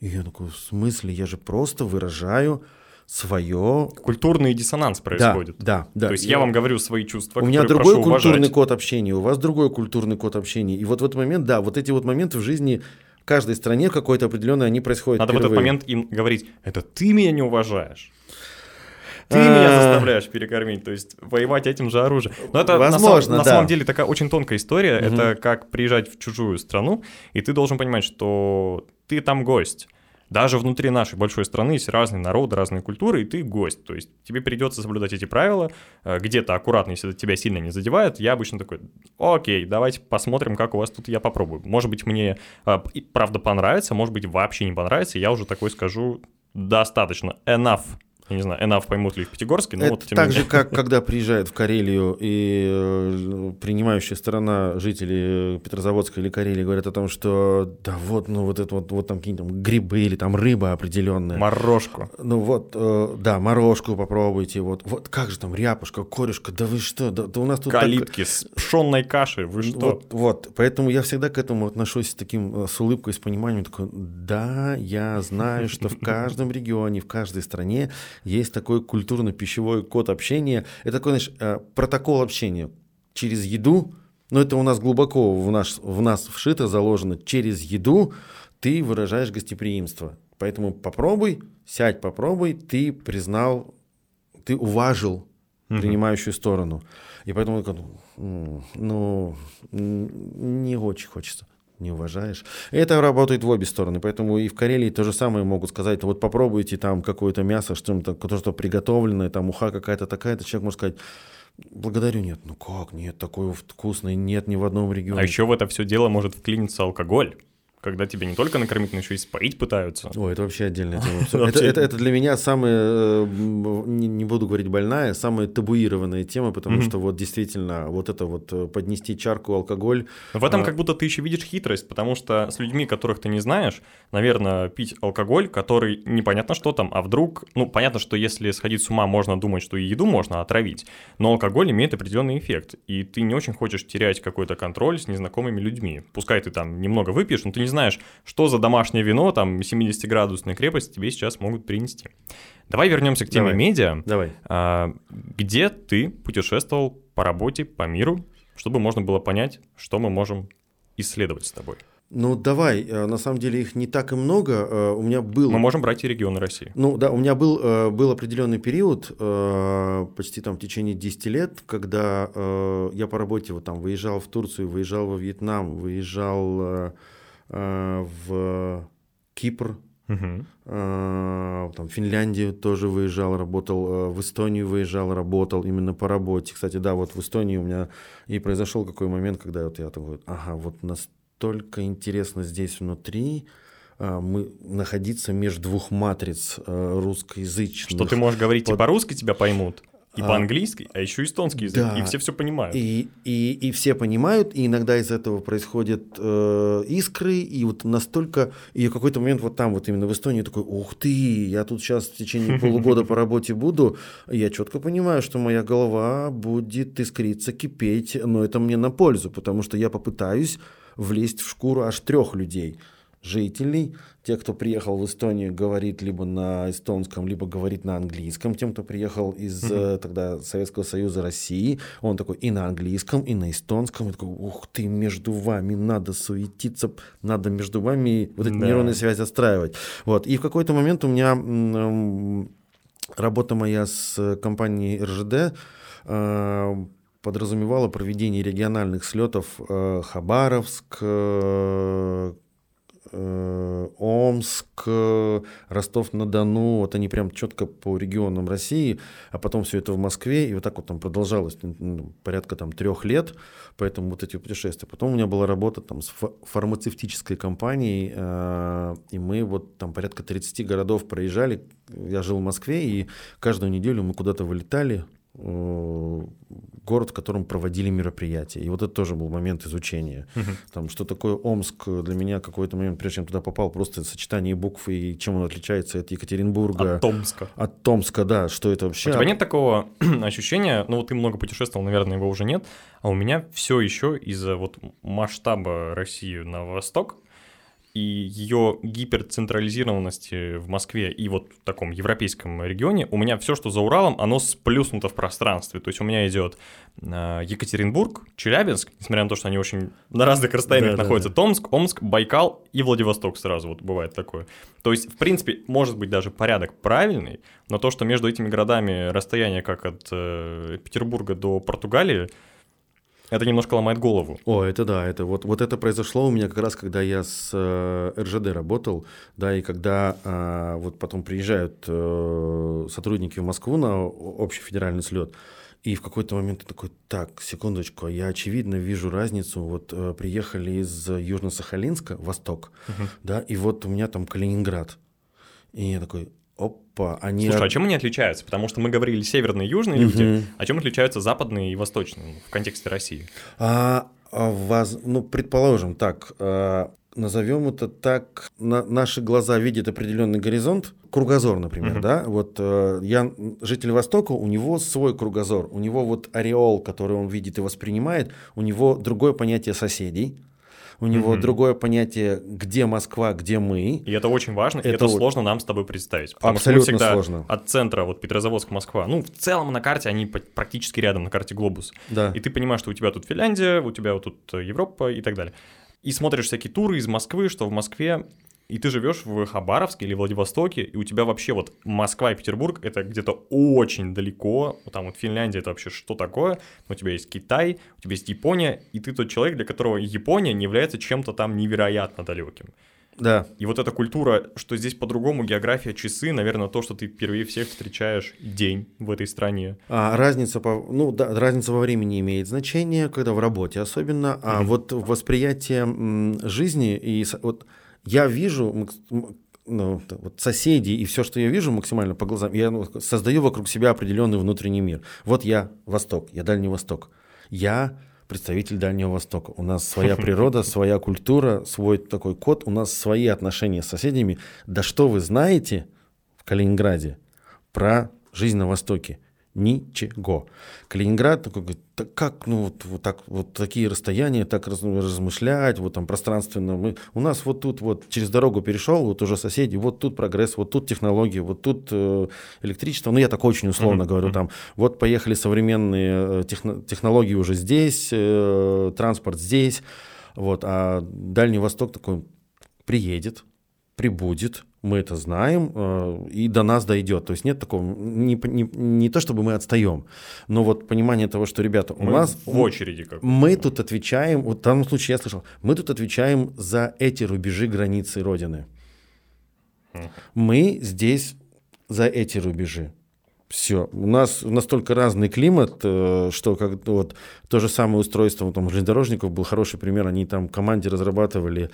И я такой, в смысле, я же просто выражаю свое... Культурный диссонанс происходит. Да, да. То есть я, я вам говорю свои чувства, У меня другой культурный уважать. код общения, у вас другой культурный код общения. И вот в этот момент, да, вот эти вот моменты в жизни каждой стране какой-то определенный они происходят. Надо впервые. в этот момент им говорить, это ты меня не уважаешь. Ты меня а. заставляешь перекормить, то есть воевать этим же оружием. Но это Возможно, на, самом, на самом деле такая очень тонкая история. Угу. Это как приезжать в чужую страну, и ты должен понимать, что ты там гость. Даже внутри нашей большой страны есть разные народы, разные культуры, и ты гость. То есть тебе придется соблюдать эти правила. Э, где-то аккуратно, если это тебя сильно не задевает. Я обычно такой, окей, давайте посмотрим, как у вас тут я попробую. Может быть, мне э, правда понравится, может быть, вообще не понравится. Я уже такой скажу, достаточно, enough я не знаю, enough поймут ли в Пятигорске, но Это вот так же, как когда приезжают в Карелию и э, принимающая сторона жители Петрозаводска или Карелии говорят о том, что да вот, ну вот это вот, вот там какие-то грибы или там рыба определенная. Морожку. Ну вот, э, да, морожку попробуйте, вот, вот как же там ряпушка, корешка, да вы что, да, да у нас тут... Калитки так... с пшенной кашей, вы что? Вот, вот, поэтому я всегда к этому отношусь с таким, э, с улыбкой, с пониманием, такой, да, я знаю, что в каждом регионе, в каждой стране есть такой культурно-пищевой код общения. Это такой, знаешь, э, протокол общения через еду, но это у нас глубоко в, наш, в нас вшито, заложено. Через еду ты выражаешь гостеприимство. Поэтому попробуй, сядь, попробуй, ты признал, ты уважил угу. принимающую сторону. И поэтому ну, не очень хочется не уважаешь. Это работает в обе стороны, поэтому и в Карелии то же самое могут сказать, вот попробуйте там какое-то мясо, что-то, что приготовленное, там уха какая-то такая-то, человек может сказать, благодарю, нет, ну как, нет, такое вкусное, нет ни в одном регионе. А еще в это все дело может вклиниться алкоголь когда тебя не только накормить, но еще и споить пытаются. Ой, это вообще отдельная тема. Это, это, это для меня самая, э, не, не буду говорить больная, самая табуированная тема, потому что вот действительно вот это вот э, поднести чарку алкоголь. В этом а... как будто ты еще видишь хитрость, потому что с людьми, которых ты не знаешь, наверное, пить алкоголь, который непонятно что там, а вдруг, ну, понятно, что если сходить с ума, можно думать, что и еду можно отравить, но алкоголь имеет определенный эффект, и ты не очень хочешь терять какой-то контроль с незнакомыми людьми. Пускай ты там немного выпьешь, но ты не знаешь, знаешь, что за домашнее вино, там, 70-градусной крепости тебе сейчас могут принести. Давай вернемся к теме Давай. медиа. Давай. А, где ты путешествовал по работе, по миру, чтобы можно было понять, что мы можем исследовать с тобой? Ну, давай, э, на самом деле их не так и много. Э, у меня был... Мы можем брать и регионы России. Ну, да, у меня был, э, был определенный период, почти там в течение 10 лет, когда я по работе вот там выезжал в Турцию, выезжал во Вьетнам, выезжал в Кипр, угу. там, в Финляндию тоже выезжал, работал, э, в Эстонию выезжал, работал именно по работе. Кстати, да, вот в Эстонии у меня и произошел какой момент, когда вот я такой, ага, вот настолько интересно здесь внутри, мы находиться между двух матриц русскоязычных. Что ты можешь говорить под... и по-русски тебя поймут? И а, по-английски, а еще эстонский язык, да. и все все понимают. И, и, и все понимают, и иногда из этого происходят э, искры, и вот настолько, и в какой-то момент вот там, вот именно в Эстонии, такой, ух ты, я тут сейчас в течение полугода по работе буду, я четко понимаю, что моя голова будет искриться, кипеть, но это мне на пользу, потому что я попытаюсь влезть в шкуру аж трех людей – жителей. Те, кто приехал в Эстонию, говорит либо на эстонском, либо говорит на английском. Тем, кто приехал из mm-hmm. тогда Советского Союза России, он такой и на английском, и на эстонском. И такой, ух ты, между вами надо суетиться, надо между вами вот эти да. нейронные связи отстраивать. Вот. И в какой-то момент у меня работа моя с компанией РЖД э, подразумевала проведение региональных слетов э, Хабаровск, Э, Омск, Ростов-на-Дону, вот они прям четко по регионам России, а потом все это в Москве, и вот так вот там продолжалось ну, порядка там трех лет, поэтому вот эти путешествия. Потом у меня была работа там с фармацевтической компанией, э, и мы вот там порядка 30 городов проезжали, я жил в Москве, и каждую неделю мы куда-то вылетали, Э, город, в котором проводили мероприятия. И вот это тоже был момент изучения. Угу. Там, что такое Омск для меня какой-то момент, прежде чем туда попал, просто сочетание букв и чем он отличается от Екатеринбурга. От Томска. От Томска, да, что это вообще. У тебя нет такого ощущения, ну вот ты много путешествовал, наверное, его уже нет, а у меня все еще из-за вот масштаба России на восток, и ее гиперцентрализированности в Москве и вот в таком европейском регионе, у меня все, что за Уралом, оно сплюснуто в пространстве. То есть у меня идет э, Екатеринбург, Челябинск, несмотря на то, что они очень на разных расстояниях да, находятся, да, да. Томск, Омск, Байкал и Владивосток сразу вот бывает такое. То есть, в принципе, может быть даже порядок правильный, но то, что между этими городами расстояние как от э, Петербурга до Португалии, это немножко ломает голову. О, это да, это вот, вот это произошло у меня как раз, когда я с э, РЖД работал, да, и когда э, вот потом приезжают э, сотрудники в Москву на общий федеральный слет, и в какой-то момент ты такой, так, секундочку, я очевидно вижу разницу, вот э, приехали из Южно-Сахалинска, восток, угу. да, и вот у меня там Калининград, и я такой, Опа, они... Слушай, а чем они отличаются? Потому что мы говорили северные и южные угу. люди, а чем отличаются западные и восточные в контексте России? А, а воз... Ну, предположим так, а, назовем это так, на, наши глаза видят определенный горизонт, кругозор, например, uh да, вот э, я, житель Востока, у него свой кругозор, у него вот ореол, который он видит и воспринимает, у него другое понятие соседей, у него угу. другое понятие, где Москва, где мы. И это очень важно, это, и это сложно нам с тобой представить. Потому Абсолютно что мы всегда сложно. от центра, вот Петрозаводск, Москва, ну, в целом на карте они практически рядом, на карте глобус. Да. И ты понимаешь, что у тебя тут Финляндия, у тебя вот тут Европа и так далее. И смотришь всякие туры из Москвы, что в Москве и ты живешь в Хабаровске или Владивостоке, и у тебя вообще вот Москва и Петербург это где-то очень далеко, там вот Финляндия это вообще что такое, у тебя есть Китай, у тебя есть Япония, и ты тот человек, для которого Япония не является чем-то там невероятно далеким. Да. И вот эта культура, что здесь по-другому география, часы, наверное, то, что ты впервые всех встречаешь день в этой стране. А, разница, по, ну, да, разница во времени имеет значение, когда в работе особенно, а mm-hmm. вот восприятие м, жизни и вот я вижу ну, вот соседей и все, что я вижу максимально по глазам, я ну, создаю вокруг себя определенный внутренний мир. Вот я Восток, я Дальний Восток. Я представитель Дальнего Востока. У нас своя природа, своя культура, свой такой код, у нас свои отношения с соседями. Да что вы знаете в Калининграде про жизнь на Востоке? Ничего. Калининград такой говорит, как, ну вот, вот так, вот такие расстояния, так раз, размышлять, вот там пространственно. Мы, у нас вот тут вот через дорогу перешел, вот уже соседи, вот тут прогресс, вот тут технологии, вот тут э, электричество. Ну я так очень условно mm-hmm. говорю, там вот поехали современные э, техно, технологии уже здесь, э, транспорт здесь, вот, а Дальний Восток такой приедет, прибудет, мы это знаем, э, и до нас дойдет. То есть нет такого, не, не, не то чтобы мы отстаем, но вот понимание того, что, ребята, у мы нас... В очереди как Мы тут отвечаем, вот в данном случае я слышал, мы тут отвечаем за эти рубежи границы Родины. Мы здесь за эти рубежи. Все. У нас настолько разный климат, э, что как вот то же самое устройство там, железнодорожников был хороший пример. Они там команде разрабатывали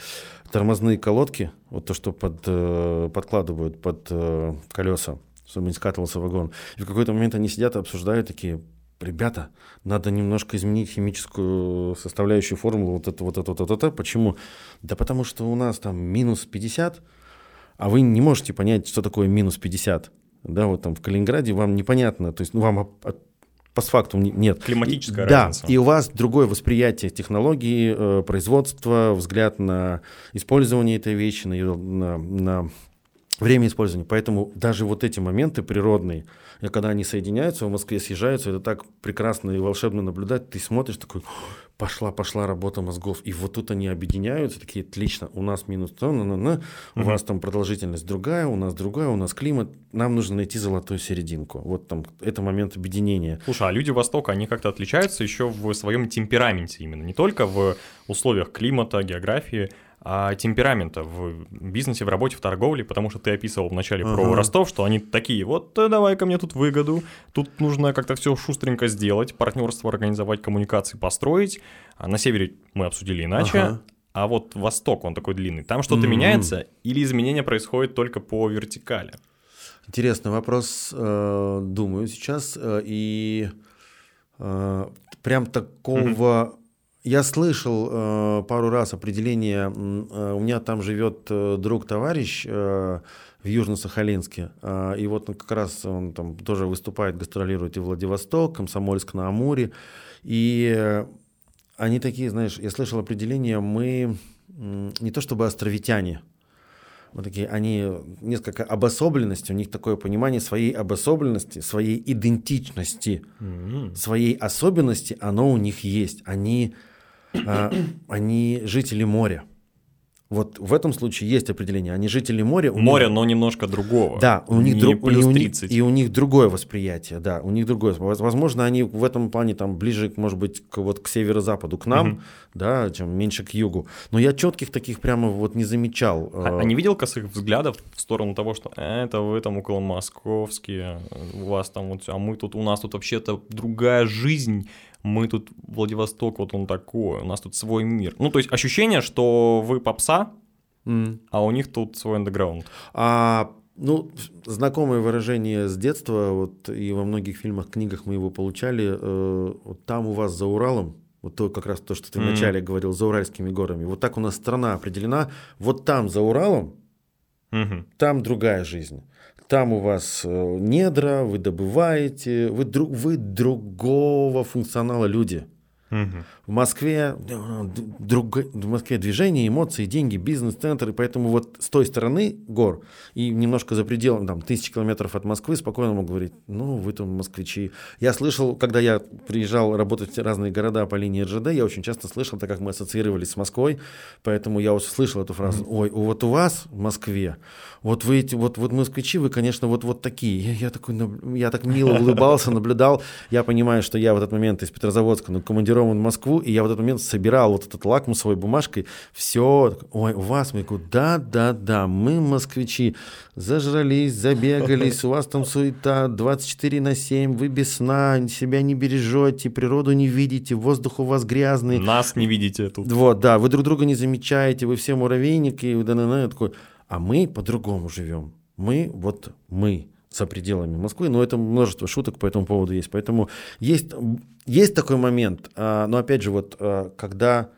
тормозные колодки, вот то, что под, э, подкладывают под э, колеса, чтобы не скатывался вагон. И в какой-то момент они сидят и обсуждают такие, ребята, надо немножко изменить химическую составляющую формулу, вот это, вот это, вот это. Почему? Да потому что у нас там минус 50, а вы не можете понять, что такое минус 50 да, вот там в Калининграде вам непонятно, то есть ну, вам постфактум нет. Климатическая и, разница. Да, и у вас другое восприятие технологии, э, производства, взгляд на использование этой вещи, на, на, на время использования. Поэтому даже вот эти моменты природные, когда они соединяются, в Москве съезжаются, это так прекрасно и волшебно наблюдать. Ты смотришь такой, пошла, пошла работа мозгов. И вот тут они объединяются, такие, отлично, у нас минус на, на, на, у угу. вас там продолжительность другая, у нас другая, у нас климат. Нам нужно найти золотую серединку. Вот там, это момент объединения. Слушай, а люди Востока, они как-то отличаются еще в своем темпераменте именно, не только в условиях климата, географии, темперамента в бизнесе, в работе, в торговле, потому что ты описывал вначале ага. про Ростов, что они такие, вот э, давай ко мне тут выгоду, тут нужно как-то все шустренько сделать, партнерство организовать, коммуникации построить. А на севере мы обсудили иначе, ага. а вот Восток, он такой длинный, там что-то mm-hmm. меняется или изменения происходят только по вертикали? Интересный вопрос, э, думаю сейчас, э, и прям такого... Mm-hmm я слышал э, пару раз определение, э, у меня там живет э, друг-товарищ э, в Южно-Сахалинске, э, и вот он как раз он там тоже выступает, гастролирует и Владивосток, Комсомольск на Амуре, и э, они такие, знаешь, я слышал определение, мы э, не то чтобы островитяне, вот такие, они несколько обособленности, у них такое понимание своей обособленности, своей идентичности, mm-hmm. своей особенности, оно у них есть. Они они жители моря. Вот в этом случае есть определение. Они жители моря. Море, них... но немножко другого. Да, у них, друг... плюс 30. И, у них, и у них другое восприятие, да, у них другое. Возможно, они в этом плане там ближе, может быть, к, вот, к северо-западу, к нам, угу. да, чем меньше к югу. Но я четких таких прямо вот не замечал. А, а не видел косых взглядов в сторону того, что это вы там около московские, у вас там вот, а мы тут, у нас тут вообще-то другая жизнь, мы тут, Владивосток, вот он такой, у нас тут свой мир. Ну, то есть ощущение, что вы попса, mm. а у них тут свой андеграунд. А ну, знакомое выражение с детства, вот и во многих фильмах, книгах мы его получали. Э, вот там у вас за Уралом, вот то как раз то, что ты mm. вначале говорил, за Уральскими горами. Вот так у нас страна определена. Вот там за Уралом, mm-hmm. там другая жизнь. Там у вас э, недра, вы добываете, вы, друг, вы другого функционала люди. Мгм. В Москве, э, друг, в Москве движение, эмоции, деньги, бизнес-центр, и поэтому вот с той стороны гор и немножко за пределом, там, тысячи километров от Москвы спокойно могу говорить, ну, вы там москвичи. Я слышал, когда я приезжал работать в разные города по линии РЖД, я очень часто слышал, так как мы ассоциировались с Москвой, поэтому я вот слышал эту фразу, ой, вот у вас в Москве, вот вы эти, вот, вот москвичи, вы, конечно, вот, вот такие. Я, я такой, я так мило улыбался, наблюдал. Я понимаю, что я в этот момент из Петрозаводска ну, командирован в Москву, и я в этот момент собирал вот этот лакмусовой бумажкой. Все, ой, у вас, мы говорю, да, да, да, мы москвичи, зажрались, забегались, у вас там суета 24 на 7, вы без сна, себя не бережете, природу не видите, воздух у вас грязный. Нас не видите тут. Вот, да, вы друг друга не замечаете, вы все муравейники, и такой, а мы по-другому живем. Мы, вот мы за пределами Москвы, но это множество шуток по этому поводу есть. Поэтому есть, есть такой момент, а, но опять же, вот а, когда,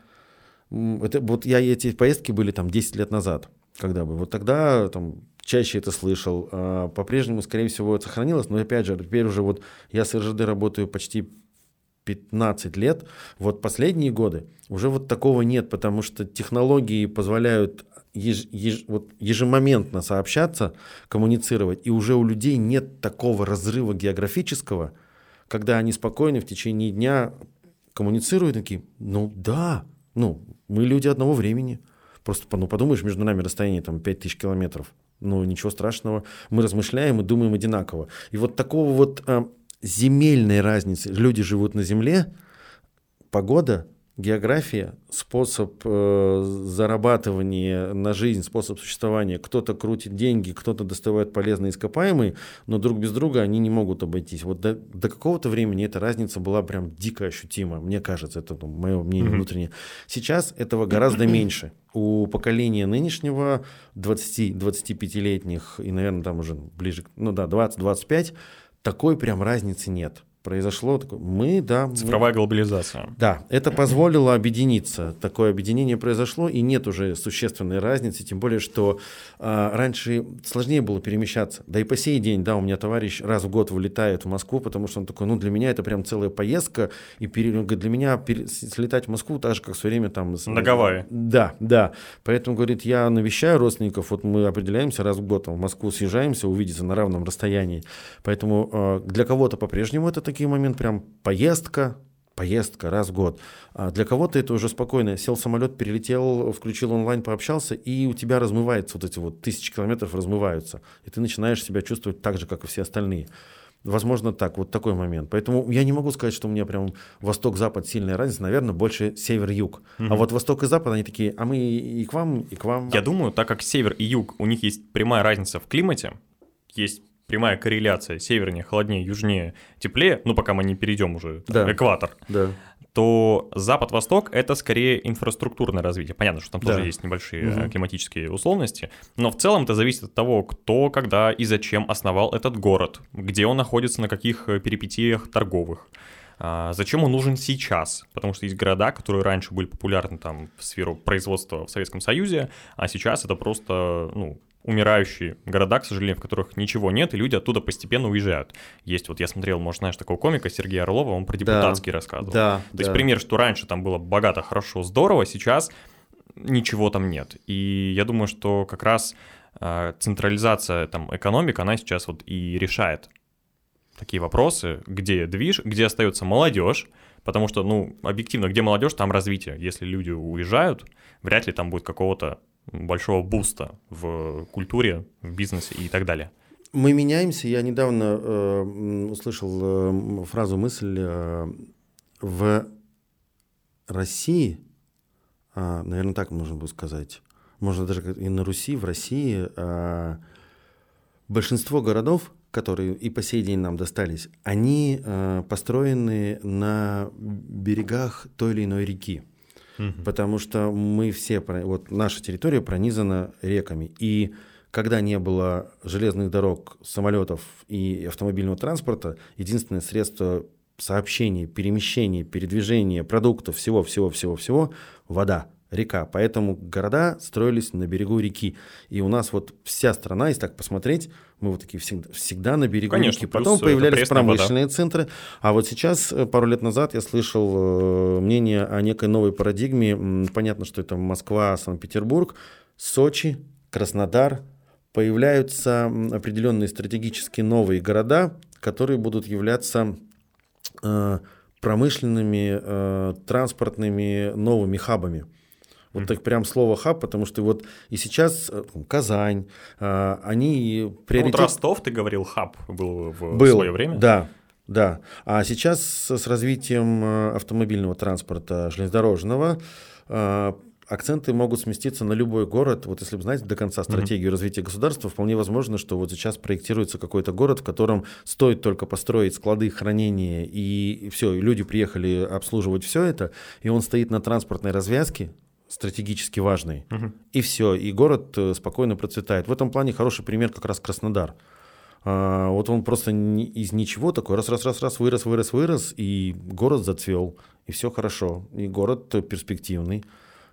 это, вот я эти поездки были там 10 лет назад, когда бы, вот тогда там чаще это слышал, а, по-прежнему, скорее всего, это сохранилось, но опять же, теперь уже вот я с РЖД работаю почти 15 лет, вот последние годы уже вот такого нет, потому что технологии позволяют еж- еж- вот ежемоментно сообщаться, коммуницировать, и уже у людей нет такого разрыва географического, когда они спокойно в течение дня коммуницируют, такие, ну да, ну мы люди одного времени, просто ну, подумаешь, между нами расстояние там 5000 километров, ну ничего страшного, мы размышляем и думаем одинаково. И вот такого вот а, земельной разницы, люди живут на земле, погода, география, способ э, зарабатывания на жизнь, способ существования. Кто-то крутит деньги, кто-то доставает полезные ископаемые, но друг без друга они не могут обойтись. Вот до, до какого-то времени эта разница была прям дико ощутима, мне кажется, это ну, мое мнение Мгм. внутреннее. Сейчас этого гораздо меньше. У поколения нынешнего 20-25-летних и, наверное, там уже ближе, ну да, 20-25, такой прям разницы нет. Произошло такое, мы, да, мы- Цифровая глобализация. да, это позволило объединиться. Такое объединение произошло, и нет уже существенной разницы, тем более, что а, раньше сложнее было перемещаться. Да и по сей день, да, у меня товарищ раз в год вылетает в Москву, потому что он такой, ну, для меня это прям целая поездка, и пере- он говорит, для меня пере- слетать в Москву так же, как в свое время там... с- На Гавайи. Да, да. Поэтому, говорит, я навещаю родственников, вот мы определяемся раз в год, там, в Москву съезжаемся, увидеться на равном расстоянии. Поэтому э, для кого-то по-прежнему это такой момент, прям поездка, поездка раз в год. А для кого-то это уже спокойно. Сел самолет, перелетел, включил онлайн, пообщался, и у тебя размывается вот эти вот тысячи километров размываются. И ты начинаешь себя чувствовать так же, как и все остальные. Возможно, так, вот такой момент. Поэтому я не могу сказать, что у меня прям восток-запад сильная разница. Наверное, больше север-юг. А вот восток и запад, они такие, а мы и к вам, и к вам. Я думаю, так как север и юг, у них есть прямая разница в климате, есть прямая корреляция, севернее, холоднее, южнее, теплее, ну пока мы не перейдем уже там, Да. экватор, Да. то запад-восток это скорее инфраструктурное развитие. Понятно, что там Да. тоже есть небольшие э, климатические условности, но в целом это зависит от того, кто, когда и зачем основал этот город, где он находится, на каких э, перипетиях торговых. а, Зачем он нужен сейчас? Потому что есть города, которые раньше были популярны там в сферу производства в Советском Союзе, а сейчас это просто ну, умирающие города, к сожалению, в которых ничего нет, и люди оттуда постепенно уезжают. Есть вот, я смотрел, может, знаешь, такого комика Сергея Орлова, он про депутатский рассказывал. Да. То есть пример, что раньше там было богато, хорошо, здорово, сейчас ничего там нет. И я думаю, что как раз э, централизация там экономик, она сейчас вот и решает такие вопросы, где движ, где остается молодежь, потому что, ну, объективно, где молодежь, там развитие. Если люди уезжают, вряд ли там будет какого-то большого буста в культуре, в бизнесе и так далее. Мы меняемся. Я недавно э, услышал э, фразу, мысль э, в России, а, наверное, так можно будет сказать, можно даже и на Руси, в России, а, большинство городов, которые и по сей день нам достались, они э, построены на берегах той или иной реки. Потому что мы все, вот наша территория пронизана реками. И когда не было железных дорог, самолетов и автомобильного транспорта, единственное средство сообщения, перемещения, передвижения продуктов, всего-всего-всего-всего – вода, река. Поэтому города строились на берегу реки. И у нас вот вся страна, если так посмотреть, мы вот такие всегда, всегда на берегу Конечно, реки. Потом появлялись промышленные вода. центры. А вот сейчас, э, пару лет назад, я слышал э, мнение о некой новой парадигме. Понятно, что это Москва, Санкт-Петербург, Сочи, Краснодар. Появляются определенные стратегически новые города, которые будут являться э, промышленными, э, транспортными новыми хабами. Вот так прям слово хаб, потому что вот и сейчас э, Казань, э, они приоритет... Ну, вот Ростов, ты говорил, хаб был в был, свое время. Да, да. А сейчас с развитием э, автомобильного транспорта железнодорожного акценты могут сместиться на любой город. Вот если бы знаете до конца стратегию mm-hmm. развития государства, вполне возможно, что вот сейчас проектируется какой-то город, в котором стоит только построить склады хранения, и все, и люди приехали обслуживать все это, и он стоит на транспортной развязке, стратегически важный, угу. и все, и город э, спокойно процветает. В этом плане хороший пример как раз Краснодар. А, вот он просто из ничего такой раз, раз, раз, раз, вырос, вырос, вырос, и город зацвел, и все хорошо, и город перспективный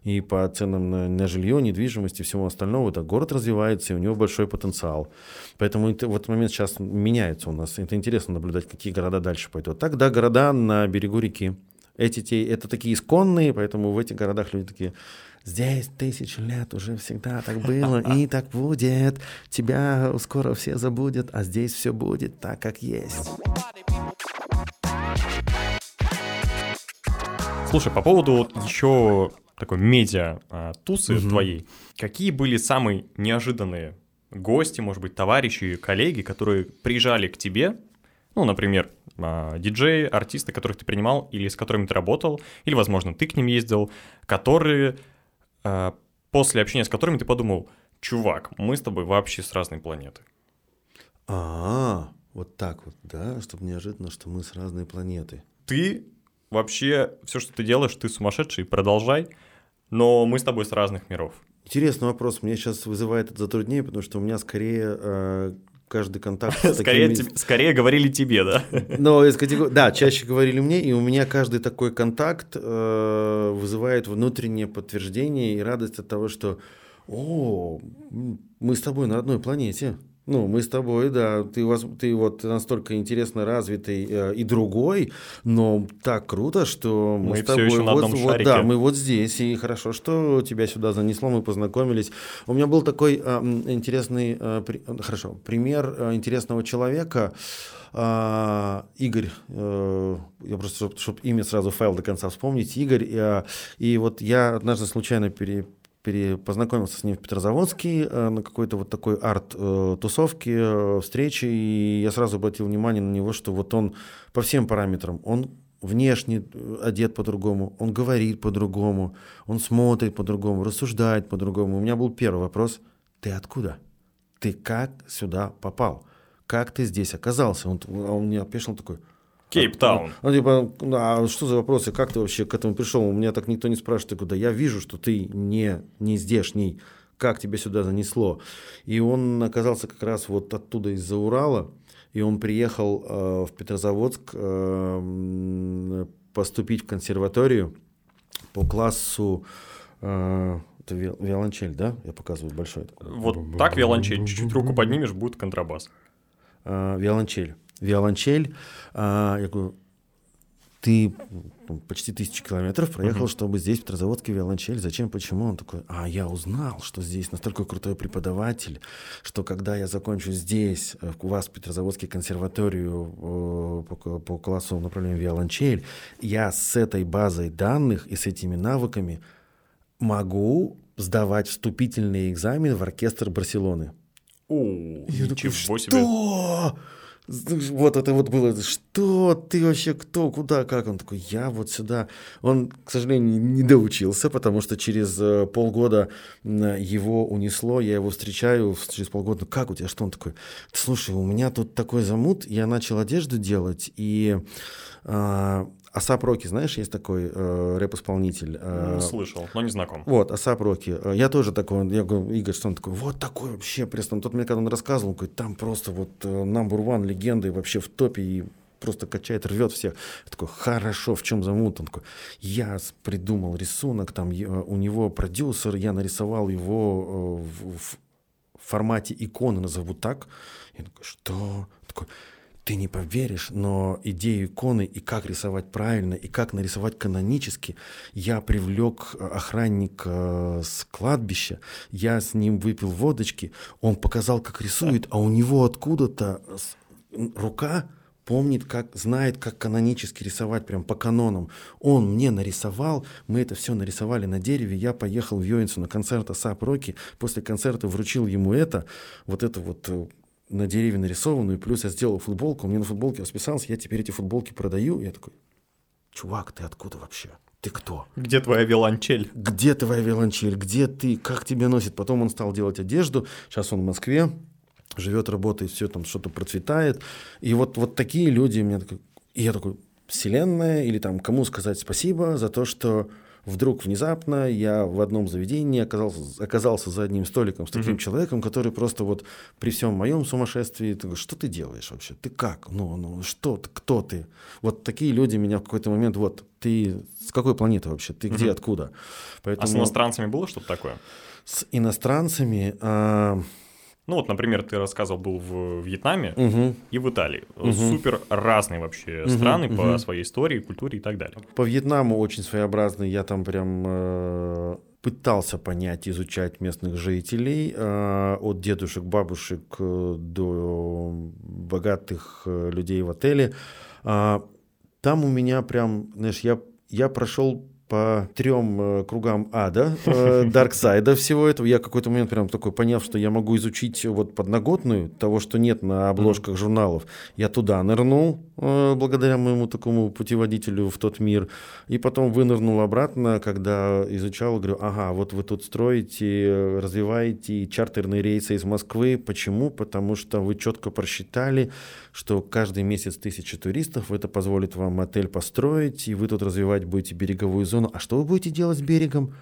и по ценам на, на жилье, недвижимость и всего остального, это город развивается, и у него большой потенциал. Поэтому это, в этот момент сейчас меняется у нас. Это интересно наблюдать, какие города дальше пойдут. Тогда города на берегу реки. Эти, те, это такие исконные, поэтому в этих городах люди такие, здесь тысячу лет уже всегда так было и так будет. Тебя скоро все забудут, а здесь все будет так, как есть. Слушай, по поводу еще такой медиа-тусы угу. твоей, какие были самые неожиданные гости, может быть, товарищи, коллеги, которые приезжали к тебе, ну, например, а, диджеи, артисты, которых ты принимал или с которыми ты работал, или, возможно, ты к ним ездил, которые а, после общения с которыми ты подумал, чувак, мы с тобой вообще с разной планеты. А, вот так вот, да, чтобы неожиданно, что мы с разной планеты. Ты вообще, все, что ты делаешь, ты сумасшедший, продолжай но мы с тобой с разных миров. Интересный вопрос. Мне сейчас вызывает это затруднение, потому что у меня скорее э, каждый контакт... скорее, такими... скорее говорили тебе, да? Но из категории... Да, чаще говорили мне, и у меня каждый такой контакт э, вызывает внутреннее подтверждение и радость от того, что «О, мы с тобой на одной планете». Ну, мы с тобой, да, ты, ты вот настолько интересно развитый э, и другой, но так круто, что мы, мы с тобой еще вот, вот да, мы вот здесь, и хорошо, что тебя сюда занесло, мы познакомились. У меня был такой э, интересный, э, при, хорошо, пример э, интересного человека, э, Игорь, э, я просто, чтобы чтоб имя сразу файл до конца вспомнить, Игорь, э, и вот я однажды случайно пере познакомился с ним в Петрозаводске э, на какой-то вот такой арт-тусовке, э, встрече, и я сразу обратил внимание на него, что вот он по всем параметрам, он внешне э, одет по-другому, он говорит по-другому, он смотрит по-другому, рассуждает по-другому. У меня был первый вопрос, ты откуда? Ты как сюда попал? Как ты здесь оказался? Он, он мне опешил такой, Кейптаун. Ну, типа, а что за вопросы, как ты вообще к этому пришел? У меня так никто не спрашивает, куда. Я вижу, что ты не, не здешний. Как тебя сюда занесло? И он оказался как раз вот оттуда из-за Урала. И он приехал э, в Петрозаводск э, поступить в консерваторию по классу э, это виолончель, да? Я показываю большой. Вот так виолончель. Чуть-чуть руку поднимешь, будет контрабас. Э, виолончель виолончель. А, я говорю, ты почти тысячу километров проехал, uh-huh. чтобы здесь, в Петрозаводске, виолончель. Зачем, почему? Он такой, а я узнал, что здесь настолько крутой преподаватель, что когда я закончу здесь, э, у вас в Петрозаводске консерваторию э, по, по классу направления виолончель, я с этой базой данных и с этими навыками могу сдавать вступительный экзамен в оркестр Барселоны. О, я такой, что? Вот это вот было, что ты вообще, кто, куда, как? Он такой, я вот сюда. Он, к сожалению, не доучился, потому что через э, полгода его унесло, я его встречаю через полгода, ну как у тебя, что он такой? Слушай, у меня тут такой замут, я начал одежду делать, и а, A$AP Rocky, знаешь, есть такой э, рэп-исполнитель. Э, Слышал, но не знаком. Вот, A$AP Rocky. Э, я тоже такой, я говорю, Игорь, что он такой, вот такой вообще, просто. Тот мне, когда он рассказывал, он говорит, там просто вот э, number one легенды вообще в топе, и просто качает, рвет всех. Я такой, хорошо, в чем замут? Он такой, я придумал рисунок, там у него продюсер, я нарисовал его э, в, в формате иконы, назову так. Я такой, что? Такой, ты не поверишь, но идею иконы и как рисовать правильно, и как нарисовать канонически, я привлек э, охранника э, с кладбища, я с ним выпил водочки, он показал, как рисует, а у него откуда-то рука помнит, как знает, как канонически рисовать, прям по канонам. Он мне нарисовал, мы это все нарисовали на дереве, я поехал в Йоинсу на концерт Асап Роки, после концерта вручил ему это, вот это вот э, на дереве нарисованную, плюс я сделал футболку, мне на футболке расписался, я теперь эти футболки продаю. Я такой, чувак, ты откуда вообще? Ты кто? Где твоя виолончель? Где твоя виолончель? Где ты? Как тебя носит? Потом он стал делать одежду. Сейчас он в Москве живет, работает, все там что-то процветает. И вот, вот такие люди мне такой... И я такой, вселенная, или там кому сказать спасибо за то, что вдруг внезапно я в одном заведении оказался, оказался за одним столиком с таким mm-hmm. человеком, который просто вот при всем моем сумасшествии, ты что ты делаешь вообще? Ты как? Ну, ну что ты? Кто ты? Вот такие люди меня в какой-то момент, вот, ты с какой планеты вообще? Ты где, mm-hmm. откуда? Поэтому... А с иностранцами было что-то такое? С иностранцами... А... Ну вот, например, ты рассказывал, был в Вьетнаме угу. и в Италии. Угу. Супер разные вообще угу. страны угу. по своей истории, культуре и так далее. По Вьетнаму очень своеобразный. Я там прям э, пытался понять, изучать местных жителей, э, от дедушек, бабушек э, до богатых э, людей в отеле. Э, там у меня прям, знаешь, я, я прошел по трем э, кругам ада, э, дарксайда всего этого. Я какой-то момент прям такой поняв, что я могу изучить вот подноготную того, что нет на обложках журналов. Я туда нырнул, э, благодаря моему такому путеводителю в тот мир, и потом вынырнул обратно, когда изучал, говорю, ага, вот вы тут строите, развиваете чартерные рейсы из Москвы. Почему? Потому что вы четко просчитали, что каждый месяц тысяча туристов, это позволит вам отель построить, и вы тут развивать будете береговую зону. А что вы будете делать с берегом?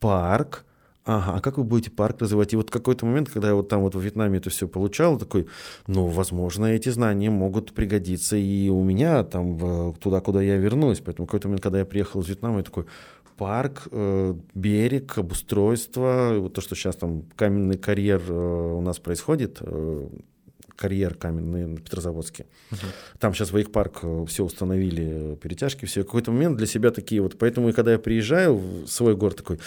Парк. Ага, а как вы будете парк развивать? И вот какой-то момент, когда я вот там вот в Вьетнаме это все получал, такой, ну, возможно, эти знания могут пригодиться и у меня там туда, куда я вернусь. Поэтому какой-то момент, когда я приехал из Вьетнама, я такой, парк, э, берег, обустройство, вот то, что сейчас там каменный карьер э, у нас происходит, э, карьер каменный на Петрозаводске. Угу. Там сейчас в парк э, все установили, перетяжки, все. Какой-то момент для себя такие вот. Поэтому, и когда я приезжаю в свой город, такой,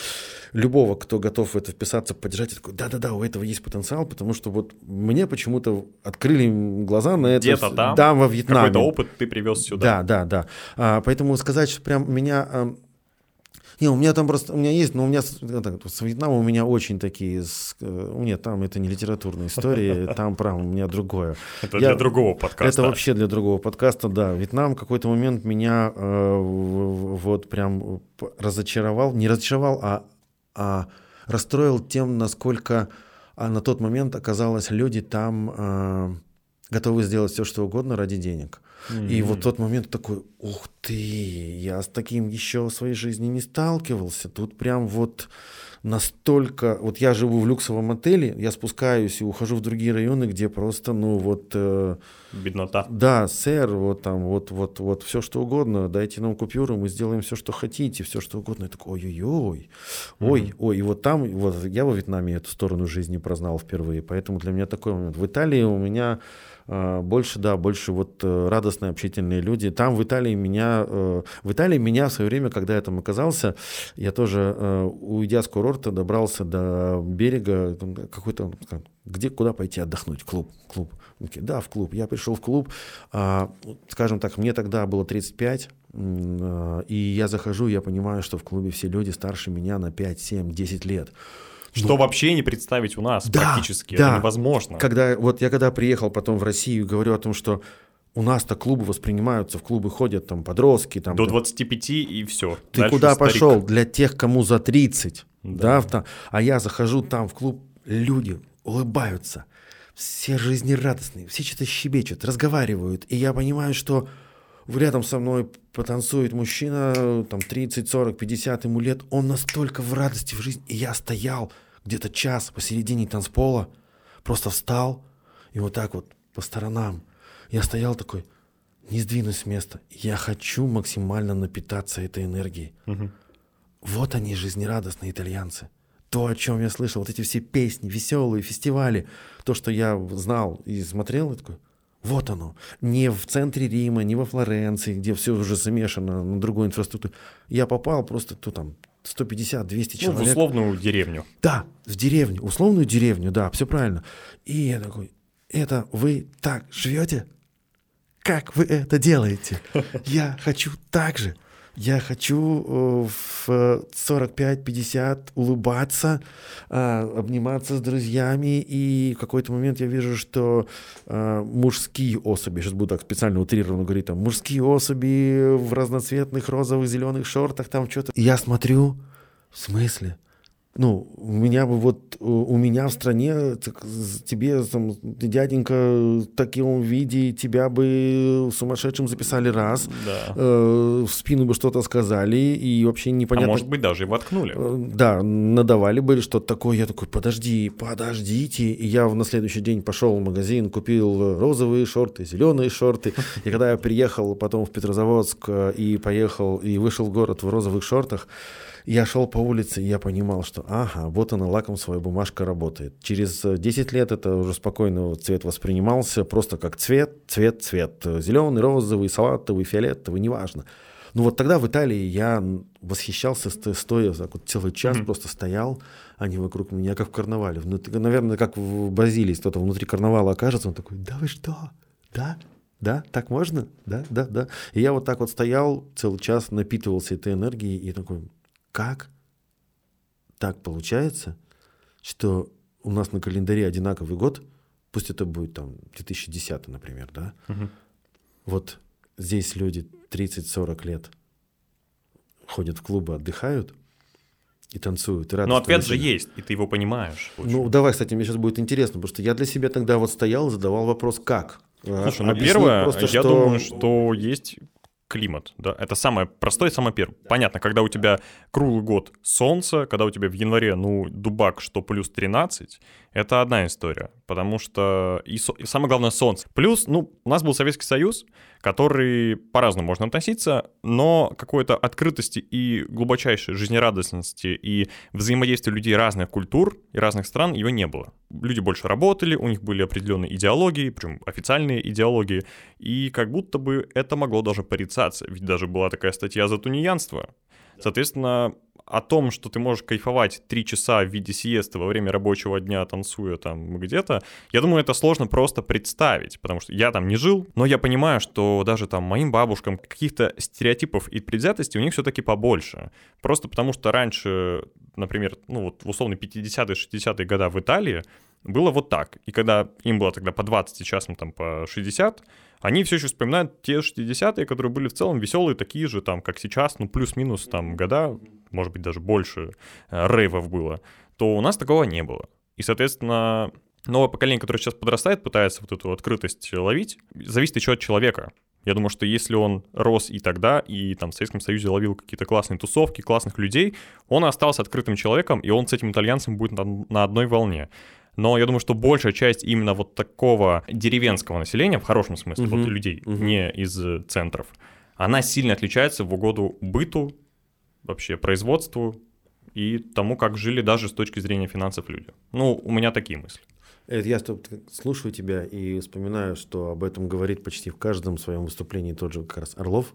любого, кто готов в это вписаться, поддержать, я такой, да-да-да, у этого есть потенциал, потому что вот мне почему-то открыли глаза на это. Где-то там? Да, во Вьетнаме. Какой-то опыт ты привез сюда. Да, да, да. А, поэтому сказать, что прям меня не, у меня там просто, у меня есть, но у меня с, с Вьетнамом у меня очень такие, с, э, нет, там это не литературная история, там прям у меня другое. Это для другого подкаста. Это вообще для другого подкаста, да. Вьетнам в какой-то момент меня э, вот прям разочаровал, не разочаровал, а, а расстроил тем, насколько а на тот момент оказалось люди там э, готовы сделать все, что угодно ради денег. Mm-hmm. И вот тот момент такой, ух ты, я с таким еще в своей жизни не сталкивался. Тут прям вот настолько... Вот я живу в люксовом отеле, я спускаюсь и ухожу в другие районы, где просто, ну вот... Э, Беднота. Да, сэр, вот там, вот, вот, вот, все что угодно, дайте нам купюру, мы сделаем все, что хотите, все что угодно. Я такой, ой-ой-ой, ой, mm-hmm. ой, и вот там, вот я во Вьетнаме эту сторону жизни прознал впервые, поэтому для меня такой момент. В Италии у меня больше, да, больше вот э, радостные, общительные люди. Там в Италии меня, э, в Италии меня в свое время, когда я там оказался, я тоже, э, уйдя с курорта, добрался до берега, какой-то, где, куда пойти отдохнуть, клуб, клуб. Да, в клуб. Я пришел в клуб, а, скажем так, мне тогда было 35, и я захожу, я понимаю, что в клубе все люди старше меня на 5, 7, 10 лет. Что ну, вообще не представить у нас да, практически, да. это невозможно. Когда, вот я когда приехал потом в Россию, говорю о том, что у нас-то клубы воспринимаются, в клубы ходят там подростки. Там, До 25 и все. Ты Дальше куда старик. пошел? Для тех, кому за 30. Да. Да, а я захожу там в клуб, люди улыбаются, все жизнерадостные, все что-то щебечут, разговаривают. И я понимаю, что рядом со мной потанцует мужчина, там 30, 40, 50 ему лет, он настолько в радости в жизни. И я стоял, где-то час посередине танцпола, просто встал и вот так вот по сторонам. Я стоял такой, не сдвинусь с места. Я хочу максимально напитаться этой энергией. Мгм. Вот они, жизнерадостные итальянцы. То, о чем я слышал, вот эти все песни, веселые, фестивали, то, что я знал и смотрел, я такой, вот оно. Не в центре Рима, не во Флоренции, где все уже замешано на другой инфраструктуре. Я попал просто, то там, 150-200 Ну, в человек. условную деревню. Да, в деревню, условную деревню, да, все правильно. И я такой, это вы так живете? Как вы это делаете? Я хочу так же. Я хочу э, в 45-50 улыбаться, э, обниматься с друзьями, и в какой-то момент я вижу, что э, мужские особи, сейчас буду так специально утрированно говорить, там, мужские особи в разноцветных розовых, зеленых шортах, там что-то. Я смотрю, в смысле? Ну, у меня бы вот, у у меня в стране так, тебе, там, дяденька, в таком виде, тебя бы сумасшедшим записали раз, Да. э, в спину бы что-то сказали, и вообще А непонятно... может быть, даже и воткнули. Э, Да, надавали бы или что-то такое. Я такой, подожди, подождите. И я в- на следующий день пошел в магазин, купил э, розовые шорты, зеленые шорты. И когда я приехал потом в Петрозаводск э, и поехал, и вышел в город в розовых шортах, я шел по улице, и я понимал, что ага, вот она, лакомствовая бумажка работает. Через э, 10 лет это уже спокойно цвет воспринимался просто как цвет, цвет, цвет. Зеленый, розовый, салатовый, фиолетовый, неважно. Ну вот тогда в Италии я восхищался, сто- стоя так вот целый час, Мгм. просто стоял, они вокруг меня, как в карнавале. Внутри- наверное, как в Бразилии, кто-то внутри карнавала окажется, он такой, да вы что, да, да, так можно, да, да, да. И я вот так вот стоял целый час, напитывался этой энергией и такой, как так получается, что у нас на календаре одинаковый год, пусть это будет там 2010, например, да, Мгм. вот здесь люди 30-40 лет ходят в клубы, отдыхают и танцуют. И Но ответ же есть, и ты его понимаешь. очень. Ну, давай, кстати, мне сейчас будет интересно, потому что я для себя тогда вот стоял задавал вопрос, как? А, Слушай, ну объяснить первое, просто, я что- думаю, что есть климат, да, это самое простое, самое первое. Понятно, когда у тебя круглый год солнце, когда у тебя в январе, ну, дубак, что плюс 13, это одна история, потому что, и, со- и самое главное, солнце. Плюс, ну, у нас был Советский Союз, который по-разному можно относиться, но какой-то открытости и глубочайшей жизнерадостности и взаимодействия людей разных культур и разных стран его не было. Люди больше работали, у них были определенные идеологии, причем официальные идеологии, и как будто бы это могло даже порицаться, ведь даже была такая статья за тунеянство. Соответственно, о том, что ты можешь кайфовать три часа в виде сиесты во время рабочего дня, танцуя там где-то, я думаю, это сложно просто представить, потому что я там не жил, но я понимаю, что даже там моим бабушкам каких-то стереотипов и предвзятостей у них все-таки побольше. Просто потому что раньше, например, ну вот в условно 50-е, 60-е годы в Италии было вот так. И когда им было тогда по 20, сейчас им там по 60, они все еще вспоминают те 60-е, которые были в целом веселые, такие же, там, как сейчас, ну, плюс-минус там года, может быть, даже больше э, рейвов было, то у нас такого не было. И, соответственно, новое поколение, которое сейчас подрастает, пытается вот эту открытость ловить, зависит еще от человека. Я думаю, что если он рос и тогда, и там в Советском Союзе ловил какие-то классные тусовки, классных людей, он остался открытым человеком, и он с этим итальянцем будет на, на одной волне. Но я думаю, что большая часть именно вот такого деревенского населения, в хорошем смысле, Мгм. вот людей, Мгм. не из э, центров, она сильно отличается в угоду быту, вообще производству и тому, как жили даже с точки зрения финансов люди. Ну, у меня такие мысли. Это я слушаю тебя и вспоминаю, что об этом говорит почти в каждом своем выступлении тот же как раз Орлов,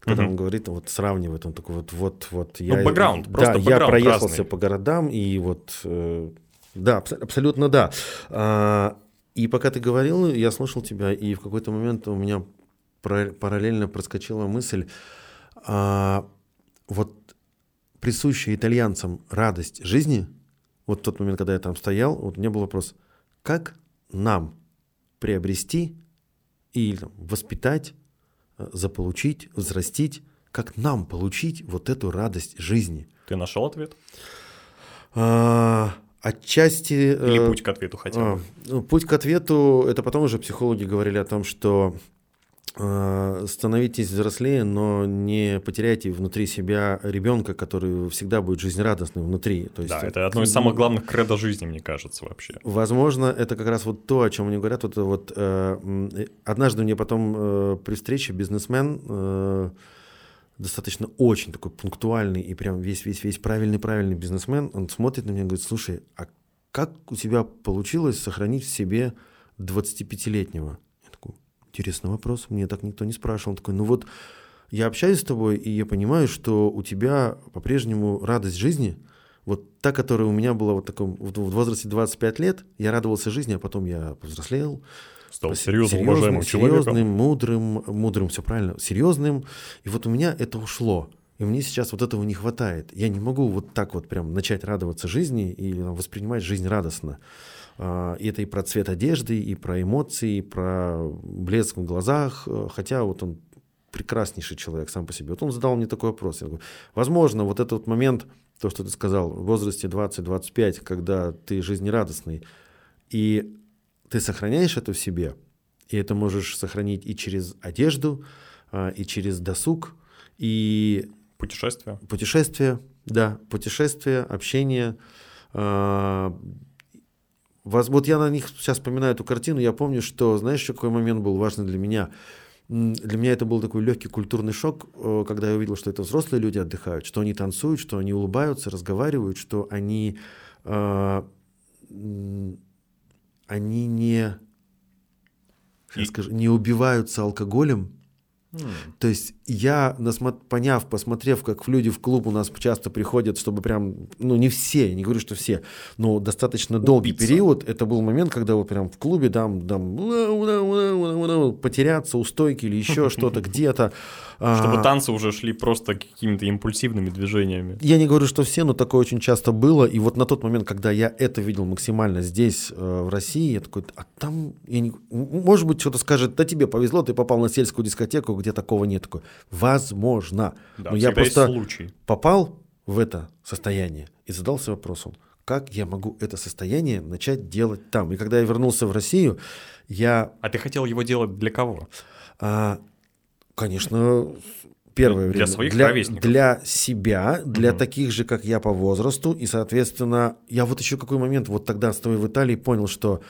когда Мгм. он говорит, вот сравнивает, он такой вот, вот, вот я... бэкграунд, да, просто я бэкграунд проехался разный. по городам, и вот, э, да, абс- абсолютно да. А, и пока ты говорил, я слушал тебя, и в какой-то момент у меня пара- параллельно проскочила мысль, а, вот присущая итальянцам радость жизни, вот в тот момент, когда я там стоял, вот у меня был вопрос, как нам приобрести или там, воспитать, э, заполучить, взрастить, как нам получить вот эту радость жизни? Ты нашел ответ? А, отчасти... Или э, путь к ответу хотя бы? а, ну, путь к ответу, это потом уже психологи говорили о том, что э, становитесь взрослее, но не потеряйте внутри себя ребенка, который всегда будет жизнерадостным внутри. То есть, да, это одно из самых главных кредо жизни, мне кажется, вообще. Возможно, это как раз вот то, о чем они говорят. Вот, вот э, однажды мне потом э, при встрече бизнесмен э, достаточно очень такой пунктуальный и прям весь-весь-весь правильный-правильный бизнесмен, он смотрит на меня и говорит, слушай, а как у тебя получилось сохранить в себе 25-летнего? Я такой, интересный вопрос, мне так никто не спрашивал. Он такой, ну вот я общаюсь с тобой, и я понимаю, что у тебя по-прежнему радость жизни, вот та, которая у меня была вот таком, в возрасте 25 лет, я радовался жизни, а потом я повзрослел, стал серьезным, уважаемым человеком. Серьезным, мудрым, мудрым, все правильно, серьезным. И вот у меня это ушло. И мне сейчас вот этого не хватает. Я не могу вот так вот прям начать радоваться жизни или воспринимать жизнь радостно. А, и это и про цвет одежды, и про эмоции, и про блеск в глазах. Хотя вот он прекраснейший человек сам по себе. Вот он задал мне такой вопрос. Я говорю, возможно, вот этот вот момент, то, что ты сказал, в возрасте 20-25, когда ты жизнерадостный, и ты сохраняешь это в себе, и это можешь сохранить и через одежду, а, и через досуг, и Путешествия. Путешествия, да, путешествия, общение. А, вот я на них сейчас вспоминаю эту картину, я помню, что, знаешь, еще какой момент был важный для меня. Для меня это был такой легкий культурный шок, э, когда я увидел, что это взрослые люди отдыхают, что они танцуют, что они улыбаются, разговаривают, что они, э, они не, И... скажу, не убиваются алкоголем, то есть я, поняв, посмотрев, как люди в клуб у нас часто приходят, чтобы прям, ну не все, не говорю, что все, но достаточно долгий Убиться. период, это был момент, когда вот прям в клубе там, там потеряться у стойки или еще что-то где-то. Чтобы а, танцы уже шли просто какими-то импульсивными движениями. Я не говорю, что все, но такое очень часто было. И вот на тот момент, когда я это видел максимально здесь, э, в России, я такой, а там, я не... может быть, что-то скажет, да тебе повезло, ты попал на сельскую дискотеку, где такого нет. Такой, возможно. Да, но я просто случай. попал в это состояние и задался вопросом, как я могу это состояние начать делать там. И когда я вернулся в Россию, я... А ты хотел его делать для кого? А, Конечно, первое для время. своих для, ровесников. Для себя, для угу. таких же, как я по возрасту. И, соответственно, я вот еще какой момент, вот тогда, стоя в Италии, понял, что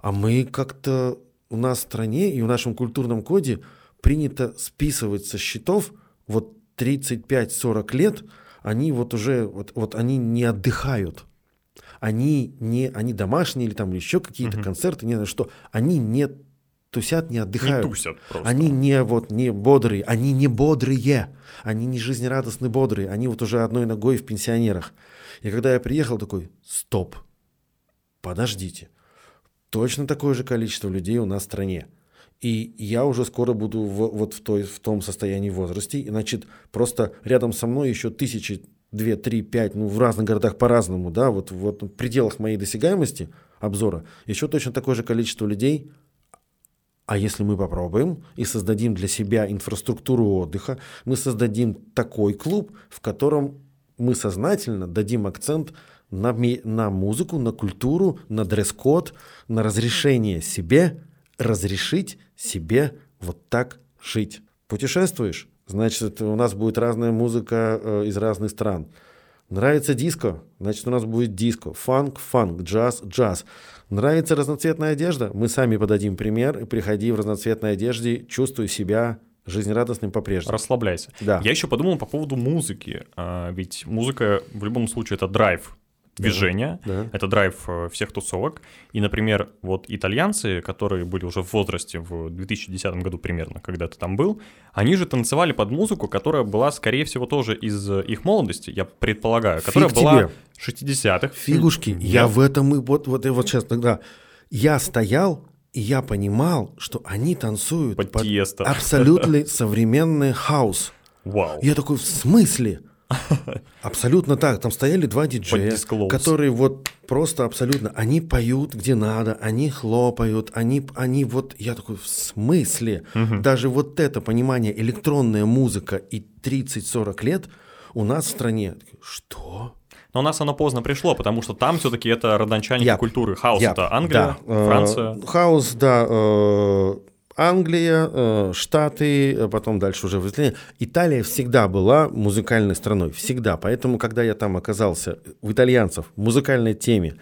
а мы как-то у нас в стране и в нашем культурном коде принято списывать со счетов вот 35-40 лет, они вот уже, вот, вот они не отдыхают. Они не, они домашние или там еще какие-то угу. концерты, не знаю что, они не тусят, не отдыхают. Не тусят просто. Они не, вот, не бодрые, они не бодрые, они не жизнерадостные, бодрые, они вот уже одной ногой в пенсионерах. И когда я приехал, такой, стоп, подождите, точно такое же количество людей у нас в стране. И я уже скоро буду в, вот в, той, в том состоянии возрасте. И, значит, просто рядом со мной еще тысячи, две, три, пять, ну, в разных городах по-разному, да, вот, вот в пределах моей досягаемости обзора, еще точно такое же количество людей а если мы попробуем и создадим для себя инфраструктуру отдыха, мы создадим такой клуб, в котором мы сознательно дадим акцент на, на музыку, на культуру, на дресс-код, на разрешение себе разрешить себе вот так жить. Путешествуешь? Значит, у нас будет разная музыка э, из разных стран. Нравится диско? Значит, у нас будет диско. Фанк, фанк, джаз, джаз. Нравится разноцветная одежда? Мы сами подадим пример. Приходи в разноцветной одежде, чувствуй себя жизнерадостным по-прежнему. Расслабляйся. Да. Я еще подумал по поводу музыки. А, ведь музыка в любом случае это драйв движения, да, да. это драйв э, всех тусовок. И, например, вот итальянцы, которые были уже в возрасте в 2010 году примерно, когда ты там был, они же танцевали под музыку, которая была, скорее всего, тоже из э, их молодости, я предполагаю, которая Фиг была тебе. 60-х. Фигушки, Нет. я в этом и вот, вот, и вот сейчас тогда... Я стоял, и я понимал, что они танцуют под, под абсолютно современный хаус. Вау. Я такой, в смысле? Абсолютно так. Там стояли два диджея, которые вот просто абсолютно, они поют где надо, они хлопают, они, они вот, я такой, в смысле? Угу. Даже вот это понимание, электронная музыка и 30-40 лет у нас в стране. Что? Но у нас оно поздно пришло, потому что там все-таки это родончаники yep. культуры. Хаус yep. это Англия, да. Франция. Хаус, да, э, Англия, э, Штаты, э, потом дальше уже в. Италия всегда была музыкальной страной, всегда. Поэтому, когда я там оказался, у итальянцев в музыкальной теме,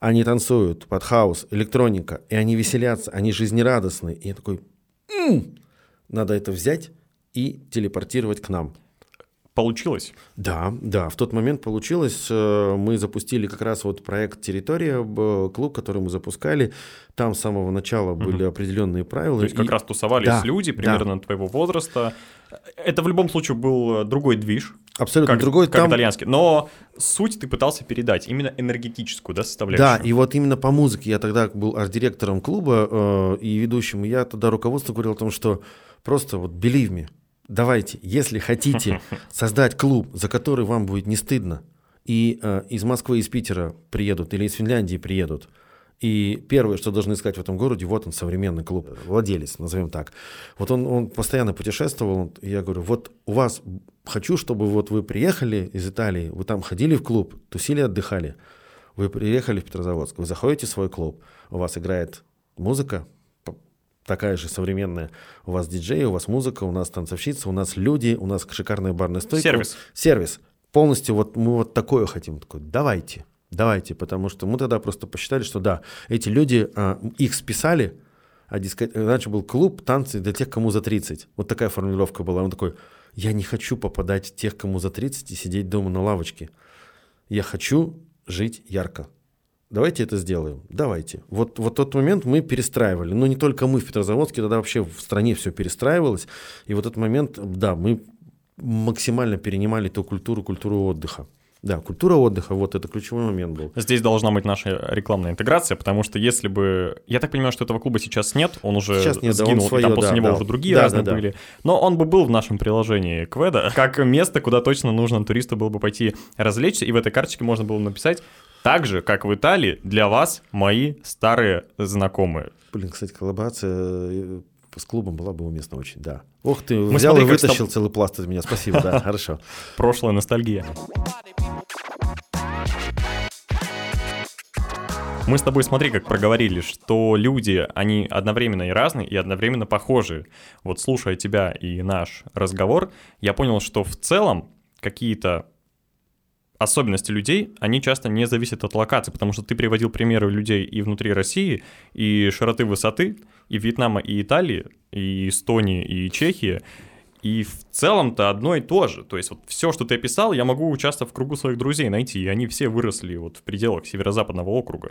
они танцуют под хаос, электроника, и они веселятся, они жизнерадостны. И я такой, м-м, надо это взять и телепортировать к нам. Получилось? Да, да, в тот момент получилось. Э, мы запустили как раз вот проект «Территория», клуб, который мы запускали. Там с самого начала угу. были определенные правила. То есть как и... раз тусовались да, люди примерно да. твоего возраста. Это в любом случае был другой движ. Абсолютно как, другой. Как там... итальянский. Но суть ты пытался передать, именно энергетическую да, Да, составляющую. и вот именно по музыке. Я тогда был арт-директором клуба э, и ведущим. И я тогда руководству говорил о том, что просто вот believe me, давайте, если хотите создать клуб, за который вам будет не стыдно, и э, из Москвы, из Питера приедут, или из Финляндии приедут, и первое, что должны искать в этом городе, вот он, современный клуб, владелец, назовем так. Вот он, он постоянно путешествовал, и я говорю, вот у вас, хочу, чтобы вот вы приехали из Италии, вы там ходили в клуб, тусили, отдыхали, вы приехали в Петрозаводск, вы заходите в свой клуб, у вас играет музыка, такая же современная. У вас диджей, у вас музыка, у нас танцовщица, у нас люди, у нас шикарная барная стойка. Сервис. Сервис. Полностью вот мы вот такое хотим. Такой, давайте, давайте, потому что мы тогда просто посчитали, что да, эти люди, а, их списали, а дискот... раньше был клуб танцы для тех, кому за 30. Вот такая формулировка была. Он такой, я не хочу попадать тех, кому за 30 и сидеть дома на лавочке. Я хочу жить ярко. Давайте это сделаем. Давайте. Вот, вот тот момент мы перестраивали. Но не только мы в Петрозаводске, тогда вообще в стране все перестраивалось. И вот этот момент, да, мы максимально перенимали ту культуру, культуру отдыха. Да, культура отдыха, вот это ключевой момент был. Здесь должна быть наша рекламная интеграция, потому что если бы... Я так понимаю, что этого клуба сейчас нет, он уже сейчас нет, сгинул, да, он свое, и там после да, него да. уже другие да, разные да, были. Да. Но он бы был в нашем приложении Кведа, как место, куда точно нужно туристу было бы пойти развлечься, и в этой карточке можно было написать так же, как в Италии, для вас мои старые знакомые. Блин, кстати, коллаборация э, с клубом была бы уместна очень, да. Ох ты, Мы взял смотри, и вытащил стал... целый пласт из меня, спасибо, да, хорошо. Прошлая ностальгия. Мы с тобой, смотри, как проговорили, что люди, они одновременно и разные, и одновременно похожи. Вот слушая тебя и наш разговор, я понял, что в целом какие-то особенности людей, они часто не зависят от локации, потому что ты приводил примеры людей и внутри России, и широты высоты, и Вьетнама, и Италии, и Эстонии, и Чехии, и в целом-то одно и то же. То есть вот все, что ты описал, я могу часто в кругу своих друзей найти, и они все выросли вот в пределах северо-западного округа.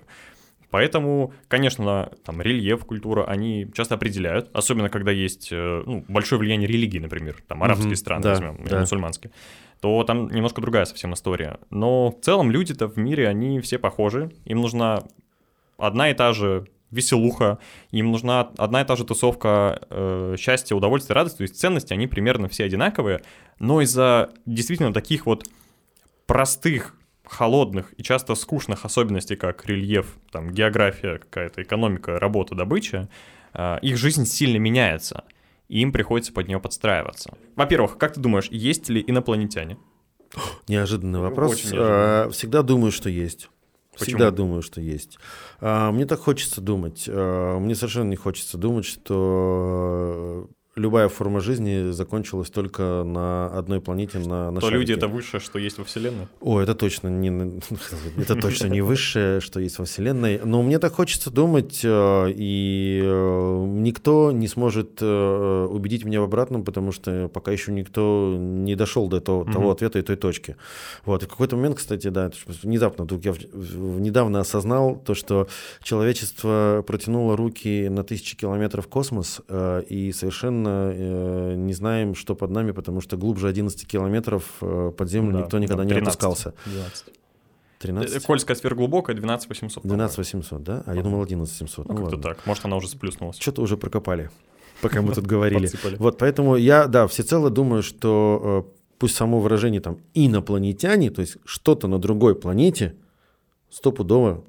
Поэтому, конечно, там рельеф, культура, они часто определяют, особенно когда есть э, ну, большое влияние религии, например, там арабские угу, страны да, возьмем, да. мусульманские то там немножко другая совсем история. Но в целом люди-то в мире, они все похожи. Им нужна одна и та же веселуха, им нужна одна и та же тусовка э, счастья, удовольствия, радости, то есть ценности, они примерно все одинаковые, но из-за действительно таких вот простых, холодных и часто скучных особенностей, как рельеф, там, география какая-то, экономика, работа, добыча, э, их жизнь сильно меняется – и им приходится под нее подстраиваться. Во-первых, как ты думаешь, есть ли инопланетяне? Неожиданный вопрос. Очень неожиданный. Всегда думаю, что есть. Почему? Всегда думаю, что есть. А, мне так хочется думать. А, мне совершенно не хочется думать, что любая форма жизни закончилась только на одной планете, на, на То люди — это высшее, что есть во Вселенной? О, это точно не, это точно не высшее, что есть во Вселенной. Но мне так хочется думать, э, и э, никто не сможет э, убедить меня в обратном, потому что пока еще никто не дошел до того, того ответа и той точки. Вот. И в какой-то момент, кстати, да, внезапно, вдруг я недавно осознал то, что человечество протянуло руки на тысячи километров в космос и совершенно совершенно э, не знаем, что под нами, потому что глубже 11 километров э, под землю да, никто никогда 13, не опускался. 12. 13? Кольская сверхглубокая 12 800. 12 800, да? А я думал 11 700. Ну, ну как-то так. Может, она уже сплюснулась. Что-то уже прокопали, пока мы тут говорили. Вот, поэтому я, да, всецело думаю, что э, пусть само выражение там инопланетяне, то есть что-то на другой планете, стопудово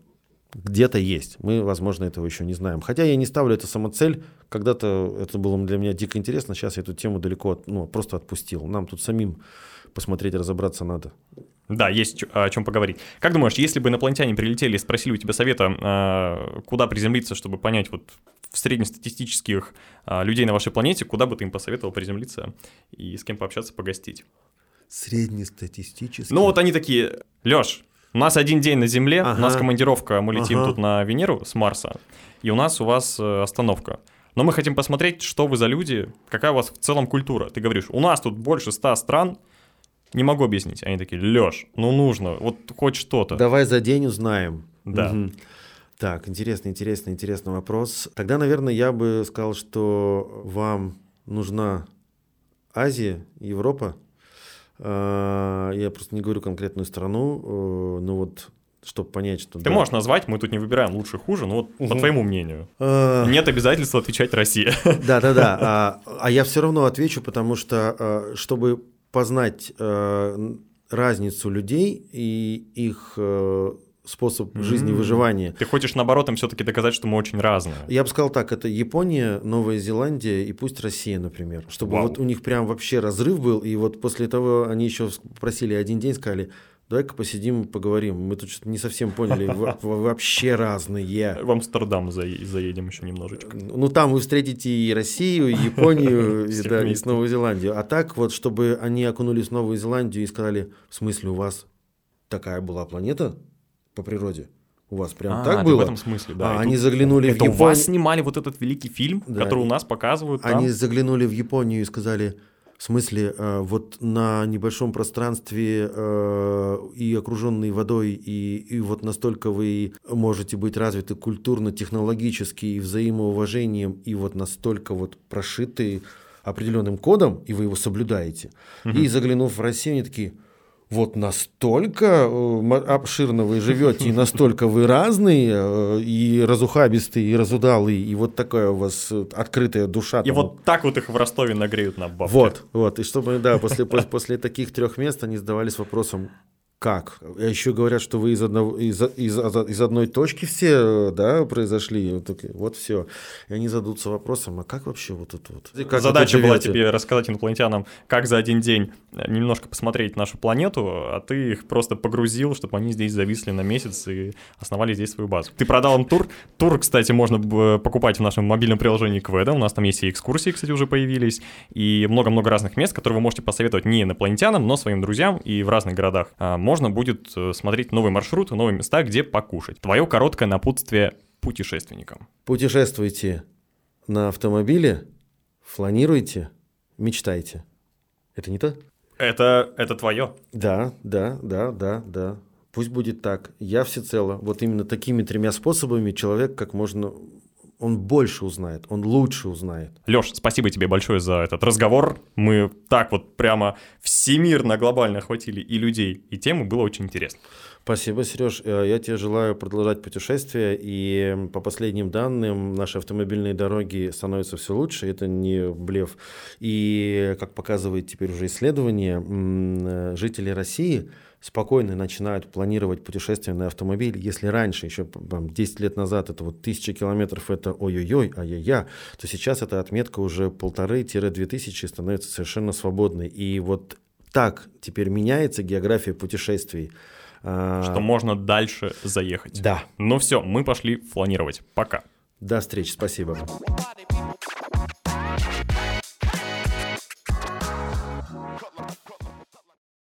где-то есть. Мы, возможно, этого еще не знаем. Хотя я не ставлю это самоцель. Когда-то это было для меня дико интересно. Сейчас я эту тему далеко от, ну, просто отпустил. Нам тут самим посмотреть, разобраться надо. Да, есть о чем поговорить. Как думаешь, если бы инопланетяне прилетели и спросили у тебя совета, а, куда приземлиться, чтобы понять, вот среднестатистических а, людей на вашей планете, куда бы ты им посоветовал приземлиться и с кем пообщаться, погостить? Среднестатистический. Ну вот они такие, Лёш, у нас один день на Земле, ага. у нас командировка, мы летим ага. тут на Венеру с Марса, и у нас у вас э, остановка. Но мы хотим посмотреть, что вы за люди, какая у вас в целом культура. Ты говоришь, у нас тут больше ста стран, не могу объяснить. Они такие, Лёш, ну нужно, вот хоть что-то. Давай за день узнаем. Да. Угу. Так, интересный, интересный, интересный вопрос. Тогда, наверное, я бы сказал, что вам нужна Азия, Европа. А, я просто не говорю конкретную страну, э, но вот чтобы понять, что... Ты да. можешь назвать, мы тут не выбираем лучше хуже, но вот угу. по твоему мнению. А... Нет обязательства отвечать Россия. Да-да-да, а, а я все равно отвечу, потому что а, чтобы познать э, разницу людей и их э, способ mm-hmm. жизни выживания. Ты хочешь, наоборот, им все-таки доказать, что мы очень разные. Я бы сказал так, это Япония, Новая Зеландия и пусть Россия, например. Чтобы Вау. вот у них прям вообще разрыв был, и вот после того они еще просили один день, сказали, давай-ка посидим, поговорим. Мы тут что-то не совсем поняли, вообще разные. В Амстердам заедем еще немножечко. Ну, там вы встретите и Россию, и Японию, и, да, и Новую Зеландию. А так вот, чтобы они окунулись в Новую Зеландию и сказали, в смысле у вас такая была планета по природе? У вас прям а, так было? в этом смысле, да. А, они заглянули это в Японию. у вас снимали вот этот великий фильм, да. который у нас показывают там? Они заглянули в Японию и сказали, в смысле, э, вот на небольшом пространстве э, и окруженный водой, и, и вот настолько вы можете быть развиты культурно, технологически и взаимоуважением, и вот настолько вот прошиты определенным кодом, и вы его соблюдаете. Угу. И заглянув в Россию, они такие – вот настолько э, обширно вы живете, и настолько вы разные, э, и разухабистые, и разудалые, и вот такая у вас э, открытая душа. И там. вот так вот их в Ростове нагреют на бабке. Вот, вот, и чтобы, да, после, после таких трех мест они задавались вопросом, как? А еще говорят, что вы из, одного, из, из, из одной точки все да, произошли. Вот, вот все. И они зададутся вопросом, а как вообще вот это вот? Как Задача была тебе рассказать инопланетянам, как за один день немножко посмотреть нашу планету, а ты их просто погрузил, чтобы они здесь зависли на месяц и основали здесь свою базу. Ты продал им тур. Тур, кстати, можно покупать в нашем мобильном приложении Кведа. У нас там есть и экскурсии, кстати, уже появились, и много-много разных мест, которые вы можете посоветовать не инопланетянам, но своим друзьям и в разных городах а, можно будет э, смотреть новые маршруты, новые места, где покушать. Твое короткое напутствие путешественникам. Путешествуйте на автомобиле, фланируйте, мечтайте. Это не то? Это, это твое. Да, да, да, да, да. Пусть будет так. Я всецело. Вот именно такими тремя способами человек как можно он больше узнает, он лучше узнает. Леш, спасибо тебе большое за этот разговор. Мы так вот прямо всемирно, глобально охватили и людей, и тему. Было очень интересно. Спасибо, Сереж. Э, я тебе желаю продолжать путешествие. И по последним данным, наши автомобильные дороги становятся все лучше. Это не блеф. И, как показывает теперь уже исследование, э, жители России – спокойно начинают планировать путешествия на автомобиле. Если раньше, еще там, 10 лет назад, это вот тысяча километров, это ой-ой-ой, ай-яй-я, то сейчас эта отметка уже полторы-две тысячи становится совершенно свободной. И вот так теперь меняется география путешествий. А, Что можно дальше заехать. Да. Ну все, мы пошли фланировать. Пока. До встречи, спасибо.